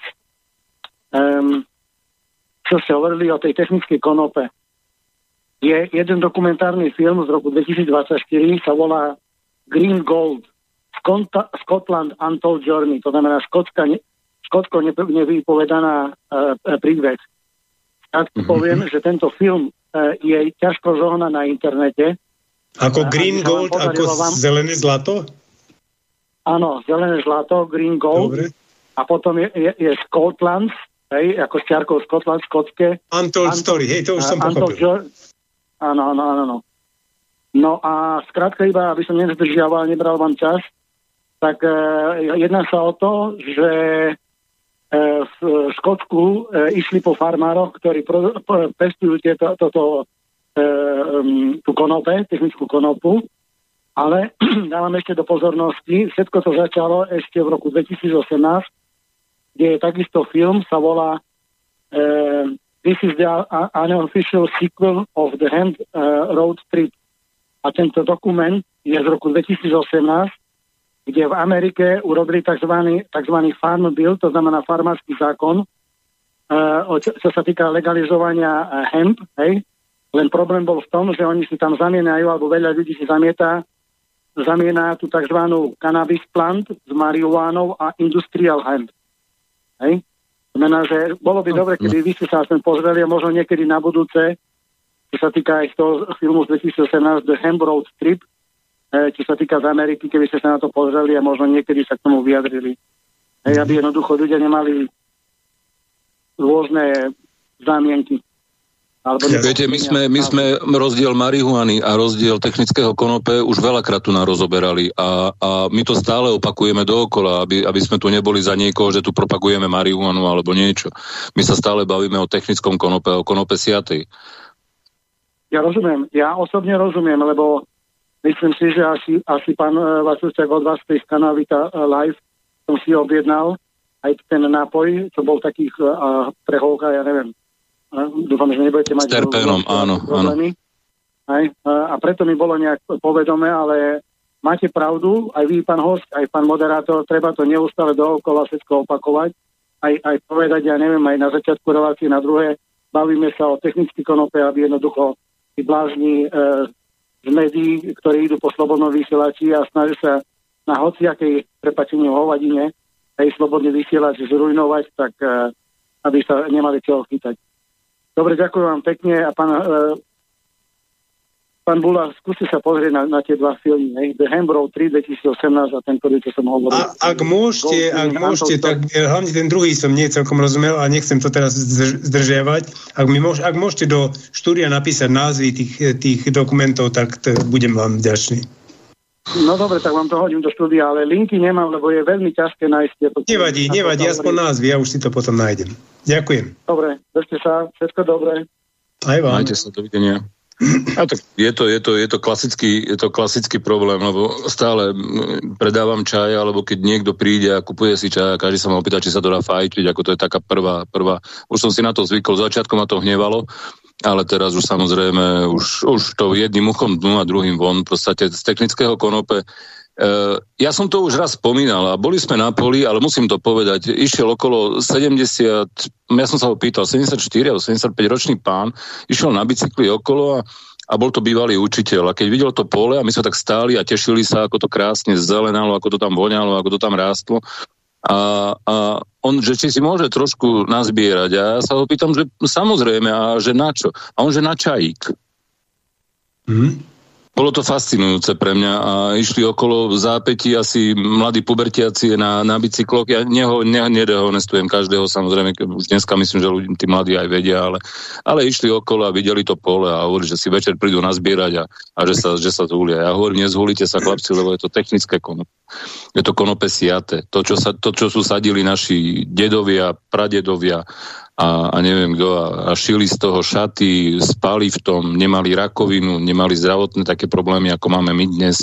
um, čo ste hovorili o tej technickej konope je jeden dokumentárny film z roku 2024, sa volá Green Gold, Scotland Untold Journey, to znamená Škótska, Škótsko nevypovedaná uh, príbeh. Tak mm-hmm. poviem, že tento film uh, je ťažko zohna na internete. Ako Green Gold, ako vám... zelené zlato? Áno, zelené zlato, Green Gold. Dobre. A potom je, je, je Scotland, hej, ako s ťarkou Scotland, skotské. Untold Untold, Story, hej, to už som pochopil. Untold, Áno, áno, áno. No a skrátka iba, aby som nezdržiaval, nebral vám čas, tak uh, jedná sa o to, že Skotsku e, išli po farmároch, ktorí pro, pro, pestujú tieto, toto, e, tú konope, technickú konopu, ale *clears throat* dávam ešte do pozornosti, všetko to začalo ešte v roku 2018, kde je takisto film, sa volá e, This is the unofficial sequel of the Hand uh, Road Trip. A tento dokument je z roku 2018, kde v Amerike urobili tzv. tzv. farm bill, to znamená farmársky zákon, uh, čo, čo sa týka legalizovania uh, hemp, hej. Len problém bol v tom, že oni si tam zamienajú, alebo veľa ľudí si zamieta, zamiená tú tzv. cannabis plant s marihuánou a industrial hemp. Hej. Znamená, že bolo by dobre, keby vy ste sa sem pozreli a možno niekedy na budúce, čo sa týka aj toho filmu z 2018 The Road Trip, E, čo sa týka z Ameriky, keby ste sa na to pozreli a možno niekedy sa k tomu vyjadrili. Hej, aby jednoducho ľudia nemali rôzne zámienky. Alebo Viete, my sme, my sme rozdiel marihuany a rozdiel technického konope už veľakrát tu rozoberali a, a my to stále opakujeme dookola, aby, aby sme tu neboli za niekoho, že tu propagujeme marihuanu alebo niečo. My sa stále bavíme o technickom konope, o konope siatej. Ja rozumiem, ja osobne rozumiem, lebo Myslím si, že asi, asi pán Vasilčák od vás tej Skanavita uh, Live som si objednal aj ten nápoj, čo bol takých uh, preholka, ja neviem. Dúfam, že nebudete mať... S terpénom, áno, problémy. Aj, uh, a preto mi bolo nejak povedomé, ale máte pravdu, aj vy, pán host, aj pán moderátor, treba to neustále dookola všetko opakovať, aj, aj povedať, ja neviem, aj na začiatku relácie, na druhé, bavíme sa o technický konope, aby jednoducho tí blázni uh, z médií, ktorí idú po slobodnom vysielači a snažia sa na hociakej prepačení hovadine aj slobodne vysielať, zrujnovať, tak uh, aby sa nemali čo chytať. Dobre, ďakujem vám pekne a pán, uh, pán Bula, skúste sa pozrieť na, na tie dva filmy, hej, The Hambro 3 2018 a ten, ktorý čo som hovoril. A, ak môžete, Gold, ak môžete, tak eh, hlavne ten druhý som nie celkom rozumel a nechcem to teraz zdržiavať. Ak, mi môž, ak môžete do štúdia napísať názvy tých, tých dokumentov, tak to budem vám vďačný. No dobre, tak vám to hodím do štúdia, ale linky nemám, lebo je veľmi ťažké nájsť tieto. Nevadí, nevadí, aspoň názvy, ja už si to potom nájdem. Ďakujem. Dobre, držte sa, všetko dobré. Aj vám. Majte sa, dovidenia. A tak je to, je, to, je, to klasický, je to klasický problém, lebo stále predávam čaj, alebo keď niekto príde a kupuje si čaj a každý sa ma opýta, či sa to dá fajčiť, ako to je taká prvá, prvá. Už som si na to zvykol, začiatkom ma to hnevalo, ale teraz už samozrejme, už, už to jedným uchom dnu a druhým von, v podstate z technického konope Uh, ja som to už raz spomínal a boli sme na poli, ale musím to povedať, išiel okolo 70, ja som sa ho pýtal, 74 alebo 75 ročný pán, išiel na bicykli okolo a, a bol to bývalý učiteľ. A keď videl to pole a my sme tak stáli a tešili sa, ako to krásne zelenalo, ako to tam voňalo, ako to tam rástlo, a, a on, že či si môže trošku nazbierať. A ja sa ho pýtam, že samozrejme, a že na čo? A on, že na čajík. Mm bolo to fascinujúce pre mňa a išli okolo v zápäti asi mladí pubertiaci na, na bicykloch. Ja neho, ne, nedehonestujem každého, samozrejme, už dneska myslím, že ľudí, tí mladí aj vedia, ale, ale išli okolo a videli to pole a hovorili, že si večer prídu nazbierať a, a že, sa, že sa zhulia. Ja hovorím, nezhulite sa chlapci, lebo je to technické konope. Je to konope siate. To čo, sa, to, čo sú sadili naši dedovia, pradedovia, a, a neviem kto a, a šili z toho šaty, spali v tom, nemali rakovinu, nemali zdravotné také problémy, ako máme my dnes.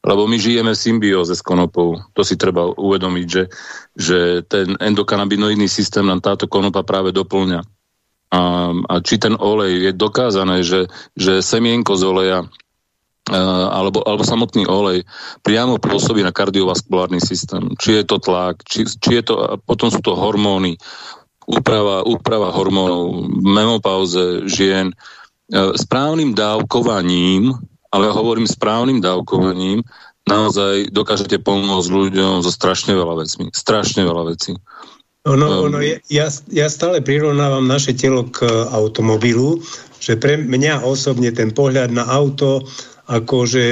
Lebo my žijeme v symbióze s konopou. To si treba uvedomiť, že, že ten endokanabinoidný systém nám táto konopa práve doplňa. A, a či ten olej je dokázané, že, že semienko z oleja alebo, alebo samotný olej priamo pôsobí na kardiovaskulárny systém. Či je to tlak, či, či je to, potom sú to hormóny, úprava, úprava hormónov, menopauze žien, e, správnym dávkovaním, ale hovorím správnym dávkovaním, naozaj dokážete pomôcť ľuďom so strašne veľa vecmi. Strašne veľa vecí. Ono, um, ono ja, ja stále prirovnávam naše telo k automobilu, že pre mňa osobne ten pohľad na auto akože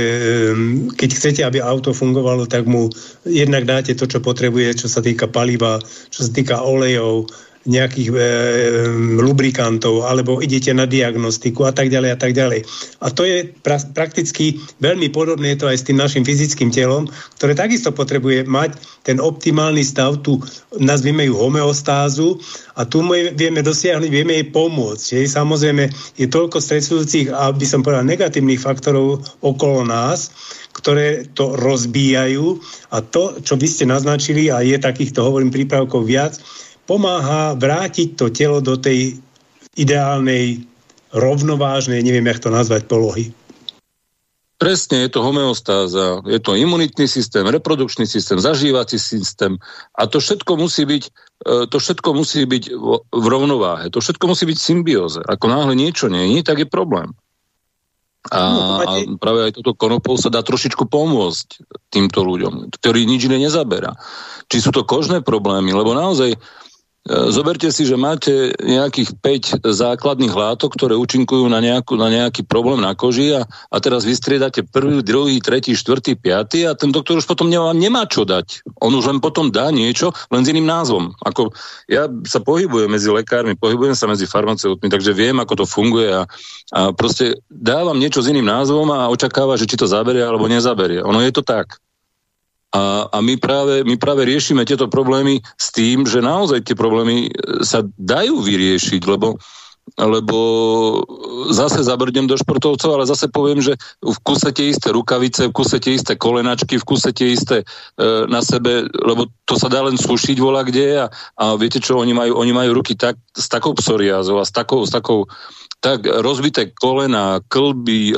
keď chcete, aby auto fungovalo, tak mu jednak dáte to, čo potrebuje, čo sa týka paliva, čo sa týka olejov, nejakých e, lubrikantov, alebo idete na diagnostiku a tak ďalej a tak ďalej. A to je pra, prakticky veľmi podobné to aj s tým našim fyzickým telom, ktoré takisto potrebuje mať ten optimálny stav, tu nazvime ju homeostázu a tu vieme dosiahnuť, vieme jej pomôcť. Je, samozrejme, je toľko stresujúcich, aby som povedal, negatívnych faktorov okolo nás, ktoré to rozbíjajú a to, čo vy ste naznačili, a je takýchto, hovorím, prípravkov viac, pomáha vrátiť to telo do tej ideálnej, rovnovážnej, neviem, jak to nazvať, polohy. Presne, je to homeostáza, je to imunitný systém, reprodukčný systém, zažívací systém a to všetko musí byť, e, to všetko musí byť v rovnováhe, to všetko musí byť v symbióze. Ako náhle niečo nie je, tak je problém. A, no, a práve aj toto konopou sa dá trošičku pomôcť týmto ľuďom, ktorí nič iné nezaberá. Či sú to kožné problémy, lebo naozaj E, zoberte si, že máte nejakých 5 základných látok, ktoré účinkujú na, nejakú, na nejaký problém na koži a, a teraz vystriedate prvý, druhý, tretí, štvrtý, piatý a ten doktor už potom nemá, nemá čo dať. On už len potom dá niečo, len s iným názvom. Ako, ja sa pohybujem medzi lekármi, pohybujem sa medzi farmaceutmi, takže viem, ako to funguje a, a proste dávam niečo s iným názvom a očakáva, že či to zaberie alebo nezaberie. Ono je to tak. A, a my, práve, my práve riešime tieto problémy s tým, že naozaj tie problémy e, sa dajú vyriešiť, lebo lebo zase zabrdem do športovcov, ale zase poviem, že v kuse tie isté rukavice, v kuse tie isté kolenačky, v kuse tie isté e, na sebe, lebo to sa dá len sušiť vola kde a, a viete čo, oni majú, oni majú ruky tak, s takou psoriázou a s takou, s takou tak rozbité kolena, klby, e,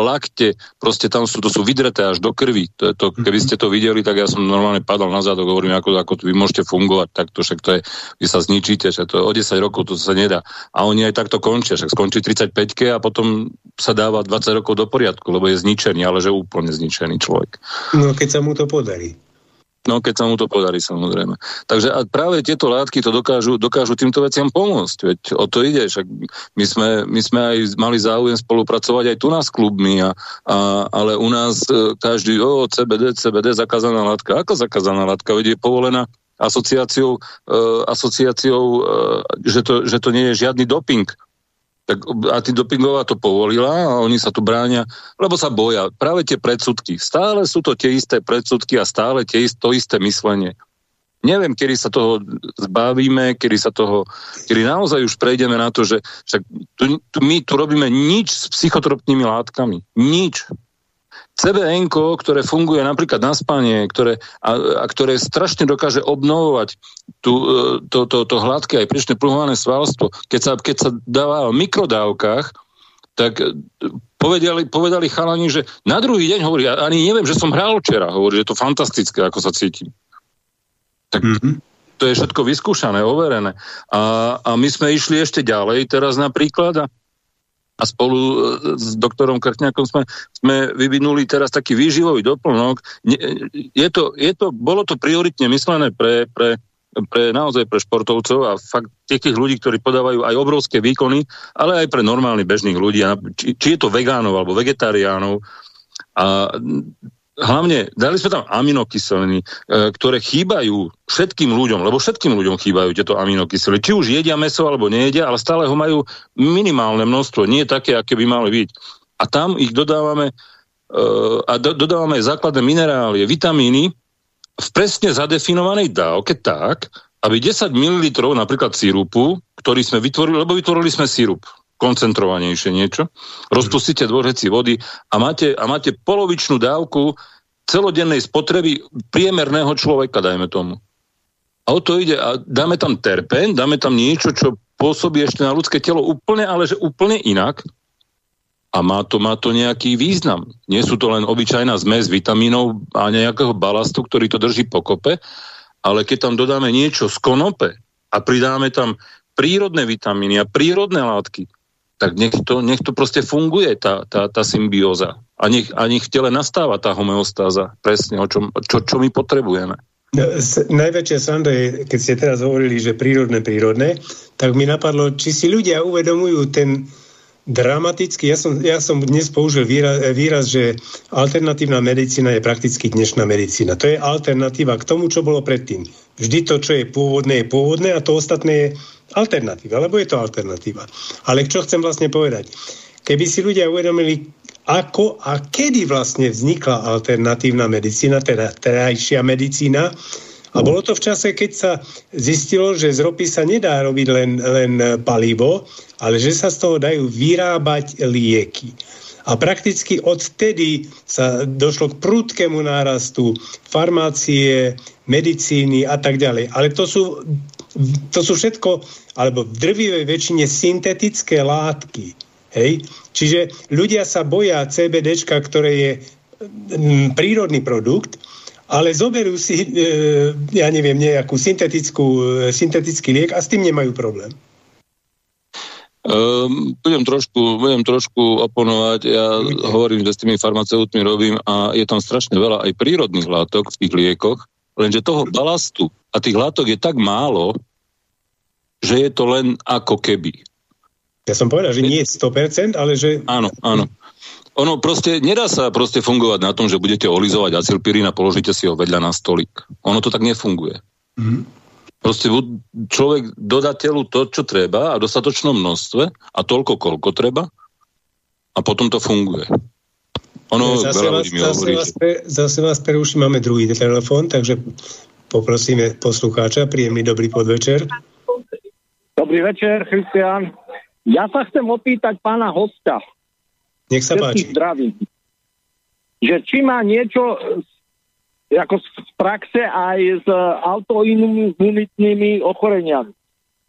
lakte, proste tam sú, to sú vydreté až do krvi. To to, keby ste to videli, tak ja som normálne padal na zadok, hovorím, ako, ako vy môžete fungovať, tak to však to je, vy sa zničíte, že to je o 10 rokov, to sa nedá. A oni aj takto končia, však skončí 35 a potom sa dáva 20 rokov do poriadku, lebo je zničený, ale že úplne zničený človek. No keď sa mu to podarí. No keď sa mu to podarí samozrejme. Takže a práve tieto látky to dokážu, dokážu týmto veciam pomôcť. Veď o to ide. Však my sme, my sme aj mali záujem spolupracovať aj tu nás klubmi, a, a, ale u nás e, každý, o, CBD, CBD, zakázaná látka. Ako zakázaná látka? Veď je povolená asociáciou, e, asociáciou e, že, to, že to nie je žiadny doping tak antidopingová to povolila a oni sa tu bránia, lebo sa boja. Práve tie predsudky. Stále sú to tie isté predsudky a stále tie, to isté myslenie. Neviem, kedy sa toho zbavíme, kedy sa toho, kedy naozaj už prejdeme na to, že však tu, tu, my tu robíme nič s psychotropnými látkami. Nič. CBN, ktoré funguje napríklad na spanie, ktoré, a, a ktoré strašne dokáže obnovovať tú, e, to, to, to hladké aj prečne plhované svalstvo, keď sa, keď sa dáva v mikrodávkach, tak e, povedali, povedali chalani, že na druhý deň hovorí, ani neviem, že som hral včera, hovorí, že je to fantastické, ako sa cítim. Tak mm-hmm. to je všetko vyskúšané, overené. A, a my sme išli ešte ďalej teraz napríklad a a spolu e, s doktorom Krchňakom sme, sme vyvinuli teraz taký výživový doplnok. Je to, je to, bolo to prioritne myslené pre, pre, pre naozaj pre športovcov a fakt tých ľudí, ktorí podávajú aj obrovské výkony, ale aj pre normálnych bežných ľudí, či, či je to vegánov alebo vegetariánov. A hlavne dali sme tam aminokyseliny, e, ktoré chýbajú všetkým ľuďom, lebo všetkým ľuďom chýbajú tieto aminokyseliny. Či už jedia meso alebo nejedia, ale stále ho majú minimálne množstvo, nie také, aké by mali byť. A tam ich dodávame e, a do, dodávame základné minerálie, vitamíny v presne zadefinovanej dávke tak, aby 10 ml napríklad sírupu, ktorý sme vytvorili, lebo vytvorili sme sírup, koncentrovanejšie niečo, rozpustíte dvoreci vody a máte, a máte polovičnú dávku celodennej spotreby priemerného človeka, dajme tomu. A o to ide. A dáme tam terpen, dáme tam niečo, čo pôsobí ešte na ľudské telo úplne, ale že úplne inak. A má to, má to nejaký význam. Nie sú to len obyčajná zmes vitamínov a nejakého balastu, ktorý to drží pokope, ale keď tam dodáme niečo z konope a pridáme tam prírodné vitamíny a prírodné látky, tak nech to, nech to proste funguje, tá, tá, tá symbióza. A nech, a nech v tele nastáva tá homeostáza. Presne, o čom, čo, čo my potrebujeme. No, najväčšia sranda je, keď ste teraz hovorili, že prírodné, prírodné, tak mi napadlo, či si ľudia uvedomujú ten, dramaticky, ja som, ja som dnes použil výraz, výraz, že alternatívna medicína je prakticky dnešná medicína. To je alternatíva k tomu, čo bolo predtým. Vždy to, čo je pôvodné, je pôvodné a to ostatné je alternatíva, lebo je to alternatíva. Ale čo chcem vlastne povedať? Keby si ľudia uvedomili, ako a kedy vlastne vznikla alternatívna medicína, teda terajšia medicína, a bolo to v čase, keď sa zistilo, že z ropy sa nedá robiť len, len palivo, ale že sa z toho dajú vyrábať lieky. A prakticky odtedy sa došlo k prúdkému nárastu farmácie, medicíny a tak ďalej. Ale to sú, to sú všetko, alebo v drvivej väčšine syntetické látky. Hej? Čiže ľudia sa boja CBD, ktoré je mm, prírodný produkt, ale zoberú si, e, ja neviem, nejakú syntetickú, e, syntetický liek a s tým nemajú problém. Um, budem, trošku, budem trošku oponovať, ja Budete. hovorím, že s tými farmaceutmi robím a je tam strašne veľa aj prírodných látok v tých liekoch, lenže toho balastu a tých látok je tak málo, že je to len ako keby. Ja som povedal, že nie 100%, ale že... Áno, áno. Ono proste, nedá sa proste fungovať na tom, že budete olizovať acylpirín a položíte si ho vedľa na stolík. Ono to tak nefunguje. Mm-hmm. Proste človek dodá telu to, čo treba a v dostatočnom množstve a toľko, koľko treba a potom to funguje. Ono zase vás, zase, hovorí, vás pre, zase vás preruším, máme druhý telefón, takže poprosíme poslucháča, príjemný dobrý podvečer. Dobrý večer, Christian. Ja sa chcem opýtať pána hostia, nech sa páči. Zdravím. Že či má niečo ako z praxe aj s autoimunitnými ochoreniami.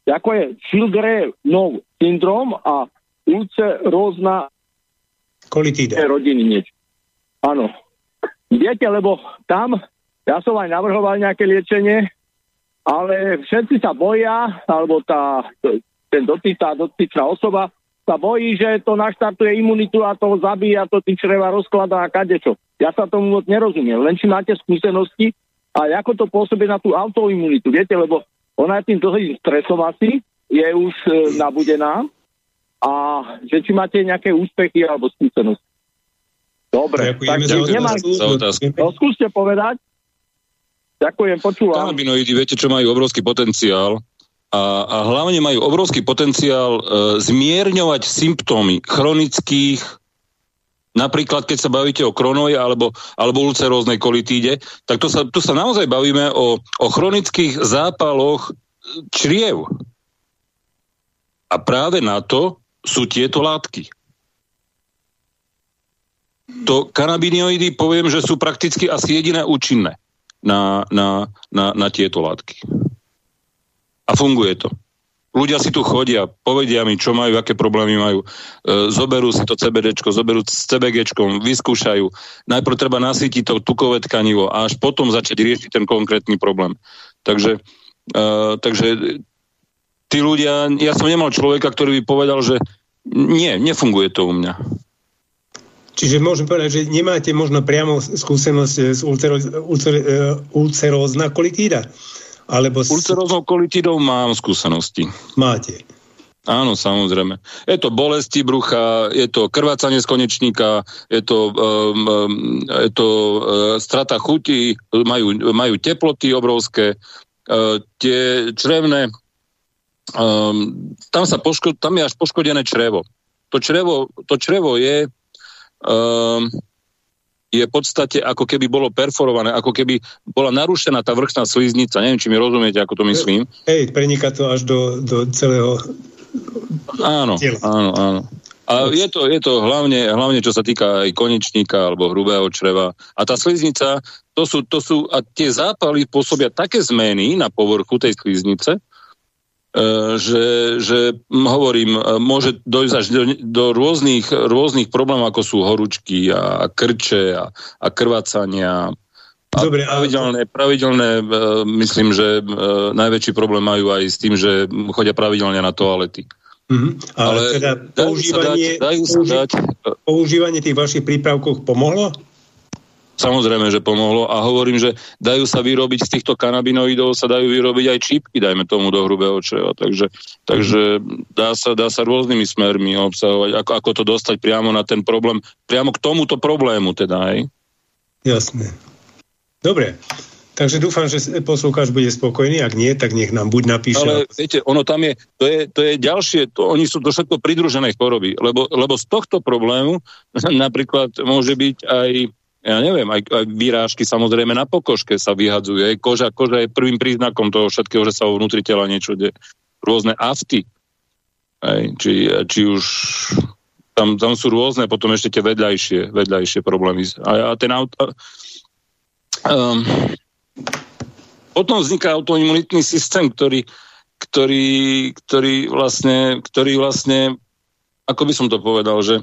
Ako je Chilgrenov syndrom a ulcerózna kolitída. rodiny niečo. Áno. Viete, lebo tam ja som aj navrhoval nejaké liečenie, ale všetci sa boja, alebo tá, ten dotýka, dotýčná osoba sa bojí, že to naštartuje imunitu a to zabíja, to tým čreva rozkladá a kadečo. Ja sa tomu moc nerozumiem, len či máte skúsenosti a ako to pôsobí na tú autoimunitu, viete, lebo ona je tým dlhým stresom asi, je už e, nabudená a že či máte nejaké úspechy alebo skúsenosti. Dobre, takže nemám... No, skúste povedať. Ďakujem, počúvam. Kanabinoidy, viete, čo majú obrovský potenciál a, a hlavne majú obrovský potenciál e, zmierňovať symptómy chronických, napríklad keď sa bavíte o kronoje alebo, alebo ulceróznej kolitíde, tak to sa, tu sa naozaj bavíme o, o chronických zápaloch čriev. A práve na to sú tieto látky. To kanabinoidy poviem, že sú prakticky asi jediné účinné na, na, na, na tieto látky. A funguje to. Ľudia si tu chodia, povedia mi, čo majú, aké problémy majú. E, zoberú si to CBDčko, zoberú s CBGčkom, vyskúšajú. Najprv treba nasýtiť to tukové tkanivo a až potom začať riešiť ten konkrétny problém. Takže, e, takže tí ľudia, ja som nemal človeka, ktorý by povedal, že nie, nefunguje to u mňa. Čiže môžem povedať, že nemáte možno priamo skúsenosť s ulcerózna kolitída. Alebo... Ulceróznou kolitidou mám skúsenosti. Máte. Áno, samozrejme. Je to bolesti brucha, je to krvácanie z konečníka, je to, um, je to uh, strata chuti, majú, majú teploty obrovské, uh, tie črevné, um, tam, sa poško, tam je až poškodené črevo. To črevo, to črevo je um, je v podstate ako keby bolo perforované, ako keby bola narušená tá vrchná sliznica. Neviem, či mi rozumiete, ako to myslím. Hej, preniká to až do, do celého Áno, tela. áno, áno. A je to, je to hlavne, hlavne, čo sa týka aj konečníka alebo hrubého čreva. A tá sliznica, to sú, to sú, a tie zápaly pôsobia také zmeny na povrchu tej sliznice, že, že hovorím, e, môže dojsť až do, do rôznych, rôznych problémov, ako sú horúčky a, a krče a, a krvácania. A Dobre, pravidelné, pravidelné, e, myslím, že najväčší problém majú aj s tým, že chodia pravidelne na toalety. Mm-hmm. Ale, Ale teda používanie, dať, použi- dať, používanie tých vašich prípravkov pomohlo? Samozrejme, že pomohlo a hovorím, že dajú sa vyrobiť z týchto kanabinoidov, sa dajú vyrobiť aj čípky, dajme tomu do hrubého čreva. Takže, takže dá, sa, dá sa rôznymi smermi obsahovať, ako, ako to dostať priamo na ten problém, priamo k tomuto problému teda, aj. Jasné. Dobre, Takže dúfam, že poslucháč bude spokojný, ak nie, tak nech nám buď napíše. Ale viete, ono tam je, to je, to je ďalšie, to, oni sú to všetko pridružené choroby, lebo, lebo z tohto problému *laughs* napríklad môže byť aj ja neviem, aj, aj výrážky samozrejme na pokožke sa vyhadzuje. Koža, koža je prvým príznakom toho všetkého, že sa vo vnútri tela niečo deje. Rôzne afty. Aj, či, či už tam, tam sú rôzne potom ešte tie vedľajšie, vedľajšie problémy. A, a ten auto... Um, potom vzniká autoimunitný systém, ktorý, ktorý, ktorý, vlastne, ktorý vlastne, ako by som to povedal, že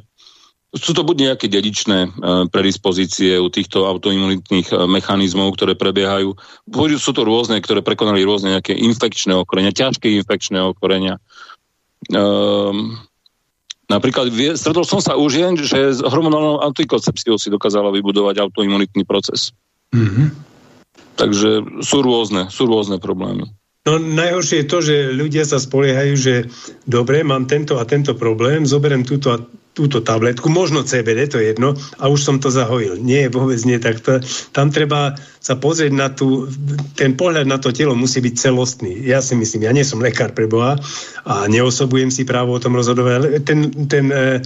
sú to buď nejaké dedičné e, predispozície u týchto autoimunitných e, mechanizmov, ktoré prebiehajú. Sú to rôzne, ktoré prekonali rôzne nejaké infekčné ochorenia, ťažké infekčné ochorenia. Um, napríklad stretol som sa už jen, že s hormonálnou antikoncepciou si dokázala vybudovať autoimunitný proces. Mm-hmm. Takže sú rôzne, sú rôzne problémy. No najhoršie je to, že ľudia sa spoliehajú, že dobre, mám tento a tento problém, zoberiem túto a túto tabletku, možno CBD, to je jedno, a už som to zahojil. Nie, vôbec nie. Tak to, tam treba sa pozrieť na tú, ten pohľad na to telo musí byť celostný. Ja si myslím, ja nie som lekár pre Boha a neosobujem si právo o tom rozhodovať, ale ten, ten, e,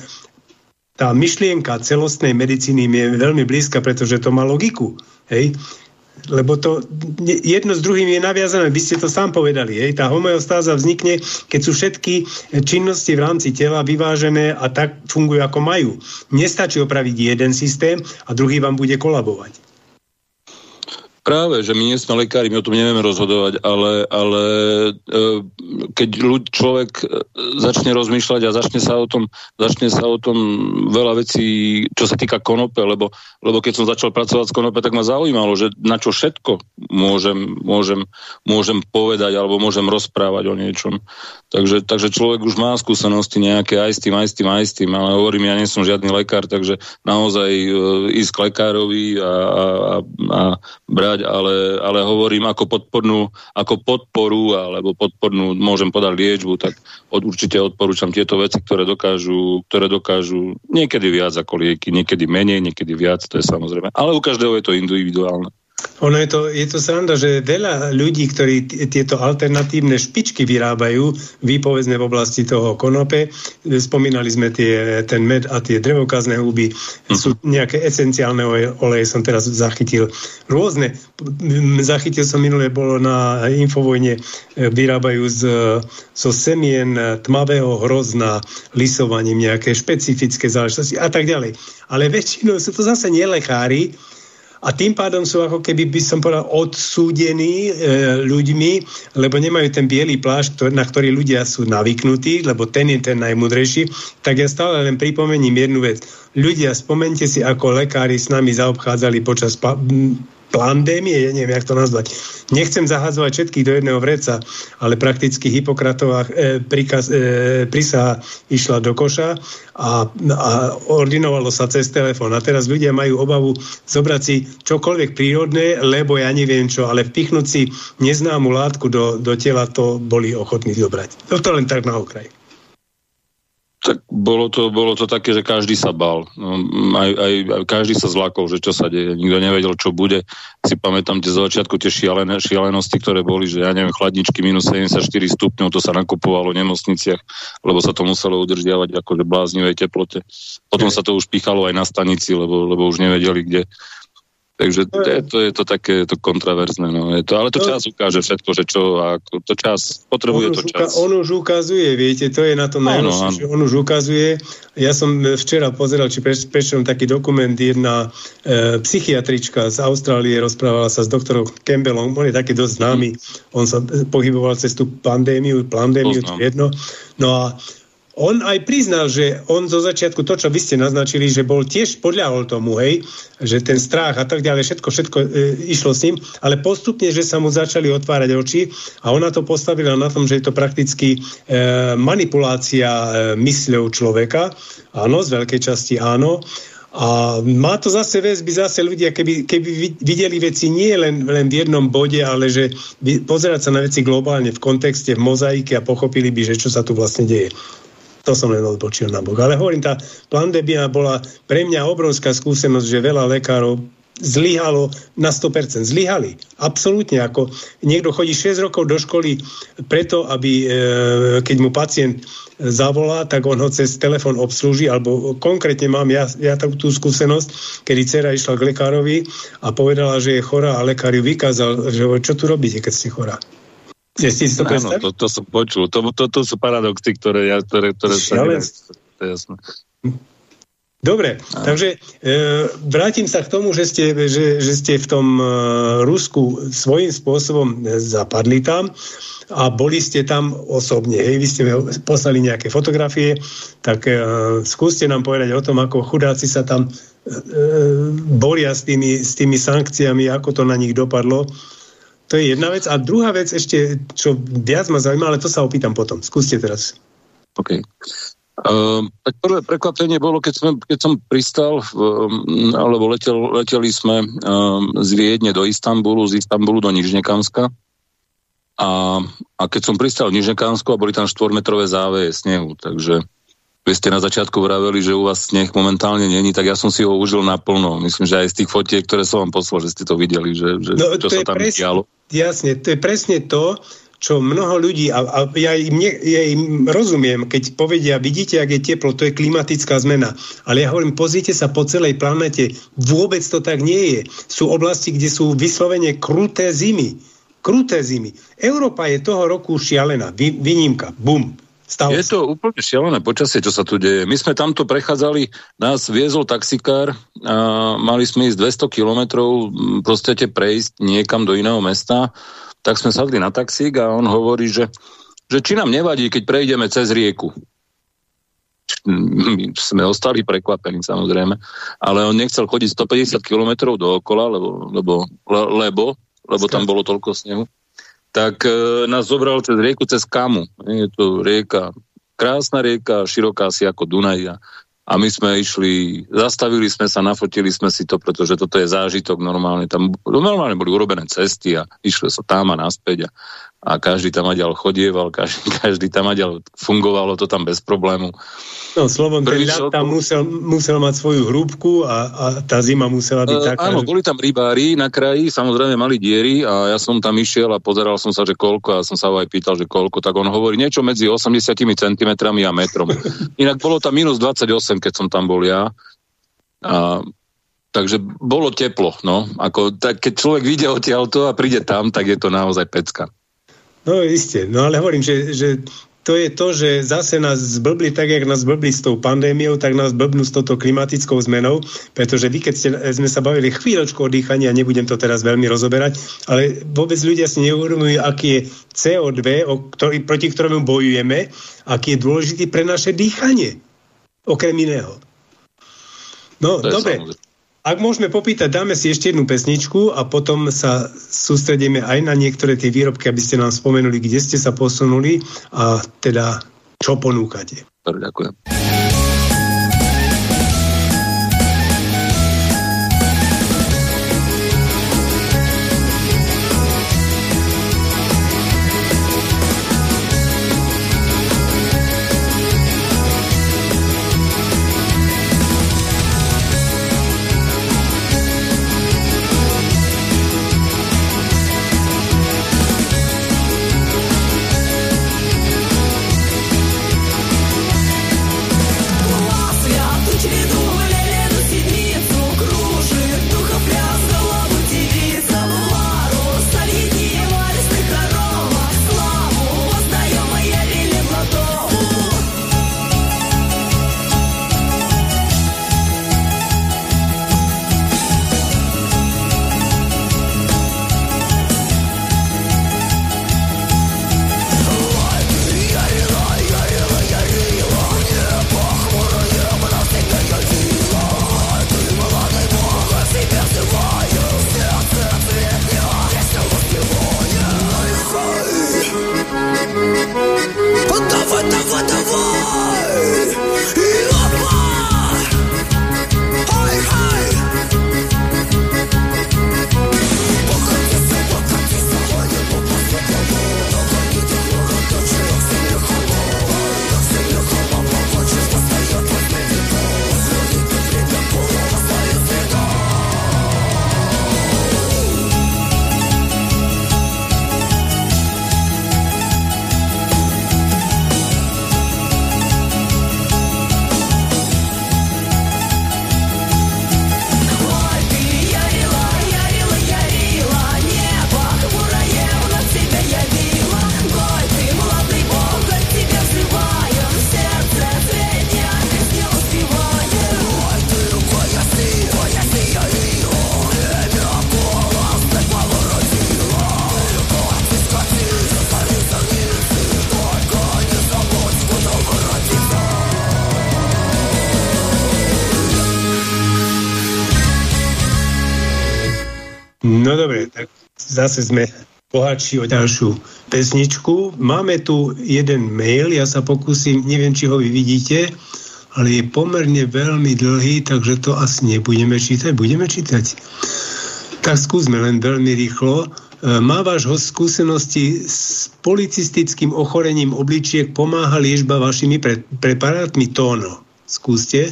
tá myšlienka celostnej medicíny mi je veľmi blízka, pretože to má logiku. Hej? Lebo to jedno s druhým je naviazané. Vy ste to sám povedali. Hej? Tá homeostáza vznikne, keď sú všetky činnosti v rámci tela vyvážené a tak fungujú, ako majú. Nestačí opraviť jeden systém a druhý vám bude kolabovať. Práve, že my nie sme lekári, my o tom nevieme rozhodovať, ale, ale e, keď ľud, človek e, začne rozmýšľať a začne sa o tom, začne sa o tom veľa vecí, čo sa týka konope, lebo, lebo keď som začal pracovať s konope, tak ma zaujímalo, že na čo všetko môžem, môžem, môžem povedať alebo môžem rozprávať o niečom. Takže, takže človek už má skúsenosti nejaké aj s tým, aj s tým, aj s tým, ale hovorím, ja nie som žiadny lekár, takže naozaj e, ísť k lekárovi a, a, a, a brať povedať, ale, ale hovorím ako podpornú, ako podporu alebo podpornú, môžem podať liečbu, tak od, určite odporúčam tieto veci, ktoré dokážu, ktoré dokážu niekedy viac ako lieky, niekedy menej, niekedy viac, to je samozrejme. Ale u každého je to individuálne. Ono je to, je to sranda, že veľa ľudí, ktorí tieto alternatívne špičky vyrábajú, výpovedzne v oblasti toho konope, spomínali sme tie, ten med a tie drevokazné huby, mm. sú nejaké esenciálne oleje, som teraz zachytil rôzne. Zachytil som minulé, bolo na Infovojne, e, vyrábajú z, zo semien tmavého hrozna lisovaním nejaké špecifické záležitosti a tak ďalej. Ale väčšinou sú to zase nelekári, a tým pádom sú ako keby by som povedal odsúdení e, ľuďmi, lebo nemajú ten biely plášť, na ktorý ľudia sú navyknutí, lebo ten je ten najmudrejší, tak ja stále len pripomením jednu vec. Ľudia, spomente si, ako lekári s nami zaobchádzali počas pandémie, neviem, jak to nazvať. Nechcem zahadzovať všetkých do jedného vreca, ale prakticky Hipokratová e, príkaz, e, prísaha išla do koša a, a ordinovalo sa cez telefón. A teraz ľudia majú obavu zobrať si čokoľvek prírodné, lebo ja neviem čo, ale vpichnúť si neznámu látku do, do tela, to boli ochotní zobrať. To len tak na okraj. Tak bolo to, bolo to také, že každý sa bal. No, aj, aj, aj každý sa zlakol, že čo sa deje. Nikto nevedel, čo bude. Si pamätám tie začiatku tie šialené, šialenosti, ktoré boli, že ja neviem, chladničky minus 74 stupňov, to sa nakupovalo v nemocniciach, lebo sa to muselo udržiavať akože bláznivej teplote. Potom sa to už pichalo aj na stanici, lebo, lebo už nevedeli, kde, Takže to je to, je to také to kontraverzné. No. Je to, ale to čas ukáže všetko, že čo a to čas, potrebuje to čas. on už ukazuje, viete, to je na tom najlepšie, že on už ukazuje. Ja som včera pozeral, či prečo taký dokument, jedna e, psychiatrička z Austrálie rozprávala sa s doktorom Campbellom, on je taký dosť známy, mm. on sa pohyboval cez tú pandémiu, pandémiu, jedno. No a on aj priznal, že on zo začiatku to, čo vy ste naznačili, že bol tiež podľahol tomu, hej, že ten strach a tak ďalej, všetko, všetko e, išlo s ním, ale postupne, že sa mu začali otvárať oči a ona to postavila na tom, že je to prakticky e, manipulácia e, mysľou človeka, áno, z veľkej časti áno, A má to zase väzby, zase ľudia, keby, keby videli veci nie len, len v jednom bode, ale že pozerať sa na veci globálne v kontexte, v mozaike a pochopili by, že čo sa tu vlastne deje. To som len odpočil na bok. Ale hovorím, tá pandémia bola pre mňa obrovská skúsenosť, že veľa lekárov zlyhalo na 100%. Zlyhali. Absolútne. Ako niekto chodí 6 rokov do školy preto, aby e, keď mu pacient zavolá, tak on ho cez telefon obslúži, alebo konkrétne mám ja, ja tú, tú skúsenosť, kedy dcera išla k lekárovi a povedala, že je chorá a lekár ju vykázal, že čo tu robíte, keď ste chorá. Ste si to Áno, to, to som počul. To, to, to sú paradoxy, ktoré, ja, ktoré, ktoré sa... To je jasné. Dobre, Aj. takže e, vrátim sa k tomu, že ste, že, že ste v tom e, Rusku svojím spôsobom zapadli tam a boli ste tam osobne. Hej, vy ste poslali nejaké fotografie, tak e, skúste nám povedať o tom, ako chudáci sa tam e, e, boria s tými, s tými sankciami, ako to na nich dopadlo. To je jedna vec. A druhá vec ešte, čo viac ma zaujíma, ale to sa opýtam potom. Skúste teraz. OK. Uh, tak prvé prekvapenie bolo, keď, sme, keď som pristal, um, alebo letel, leteli sme um, z Viedne do Istanbulu, z Istanbulu do Nižnekamska. A, a keď som pristal v Nižnekamsku a boli tam 4-metrové záveje snehu, takže vy ste na začiatku vraveli, že u vás sneh momentálne není, tak ja som si ho užil naplno. Myslím, že aj z tých fotiek, ktoré som vám poslal, že ste to videli, že, že no, čo sa tam presne, dialo. Jasne, to je presne to, čo mnoho ľudí, a, a ja, im ne, ja im rozumiem, keď povedia, vidíte, ak je teplo, to je klimatická zmena. Ale ja hovorím, pozrite sa po celej planete, vôbec to tak nie je. Sú oblasti, kde sú vyslovene kruté zimy. Kruté zimy. Európa je toho roku šialená. Vy, vynímka. Bum. Stalo je to úplne šialené počasie, čo sa tu deje. My sme tamto prechádzali, nás viezol taxikár, a mali sme ísť 200 kilometrov, proste prejsť niekam do iného mesta tak sme sadli na taxík a on hovorí, že, že či nám nevadí, keď prejdeme cez rieku. My sme ostali prekvapení samozrejme, ale on nechcel chodiť 150 km dookola, lebo, lebo, le, lebo, lebo tam bolo toľko snehu. Tak e, nás zobral cez rieku, cez Kamu. Je to rieka, krásna rieka, široká si ako Dunaj. A my sme išli, zastavili sme sa, nafotili sme si to, pretože toto je zážitok normálne. Tam normálne boli urobené cesty a išlo sa tam a naspäť a, a každý tam aďal chodieval, každý, *laughs* každý tam aďal fungovalo to tam bez problému. No, ten ľad tam musel, musel mať svoju hrúbku a, a tá zima musela byť uh, taká. Áno, že... boli tam rybári na kraji, samozrejme mali diery a ja som tam išiel a pozeral som sa, že koľko a som sa ho aj pýtal, že koľko, tak on hovorí niečo medzi 80 cm a metrom. *laughs* Inak bolo tam minus 28, keď som tam bol ja. A Takže bolo teplo, no. Ako, tak, keď človek vidie odtiaľto a príde tam, tak je to naozaj pecka. No isté, no ale hovorím, že, že to je to, že zase nás zblbli tak, jak nás zblbli s tou pandémiou, tak nás blbnú s touto klimatickou zmenou, pretože vy, keď ste, sme sa bavili chvíľočku o dýchaní, a nebudem to teraz veľmi rozoberať, ale vôbec ľudia si neuvedomujú, aký je CO2, o ktorý, proti ktorému bojujeme, aký je dôležitý pre naše dýchanie, okrem iného. No, dobre. Samozrejme. Ak môžeme popýtať, dáme si ešte jednu pesničku a potom sa sústredíme aj na niektoré tie výrobky, aby ste nám spomenuli, kde ste sa posunuli a teda čo ponúkate. Ďakujem. Zase sme bohatší o ďalšiu pesničku. Máme tu jeden mail, ja sa pokúsim, neviem, či ho vy vidíte, ale je pomerne veľmi dlhý, takže to asi nebudeme čítať. Budeme čítať? Tak skúsme len veľmi rýchlo. E, má váš host skúsenosti s policistickým ochorením obličiek, pomáha liežba vašimi pre, preparátmi tóno? Skúste.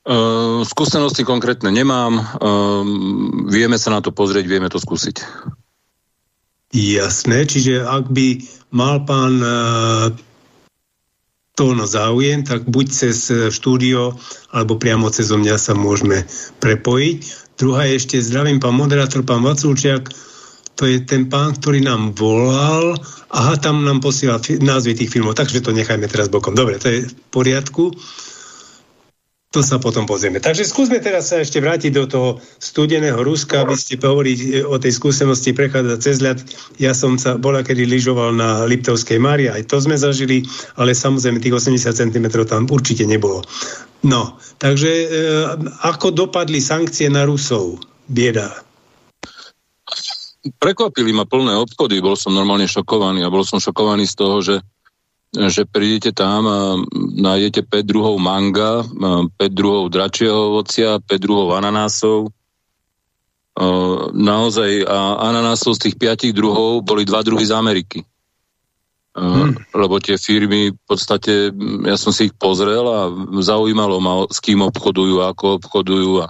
Uh, skúsenosti konkrétne nemám. Uh, vieme sa na to pozrieť, vieme to skúsiť. Jasné, čiže ak by mal pán uh, to na záujem, tak buď cez e, štúdio, alebo priamo cez mňa sa môžeme prepojiť. Druhá je ešte, zdravím pán moderátor, pán Vaculčiak, to je ten pán, ktorý nám volal. Aha, tam nám posiela názvy tých filmov, takže to nechajme teraz bokom. Dobre, to je v poriadku. To sa potom pozrieme. Takže skúsme teraz sa ešte vrátiť do toho studeného Ruska, aby ste hovoriť o tej skúsenosti prechádzať cez ľad. Ja som sa bola, kedy lyžoval na Liptovskej Mári, aj to sme zažili, ale samozrejme tých 80 cm tam určite nebolo. No, takže e, ako dopadli sankcie na Rusov? Bieda. Prekvapili ma plné obchody, bol som normálne šokovaný a bol som šokovaný z toho, že že prídete tam a nájdete 5 druhov manga, 5 druhov dračieho ovocia, 5 druhov ananásov. Naozaj, a ananásov z tých 5 druhov boli dva druhy z Ameriky. Hmm. Lebo tie firmy, v podstate, ja som si ich pozrel a zaujímalo ma, s kým obchodujú, ako obchodujú a,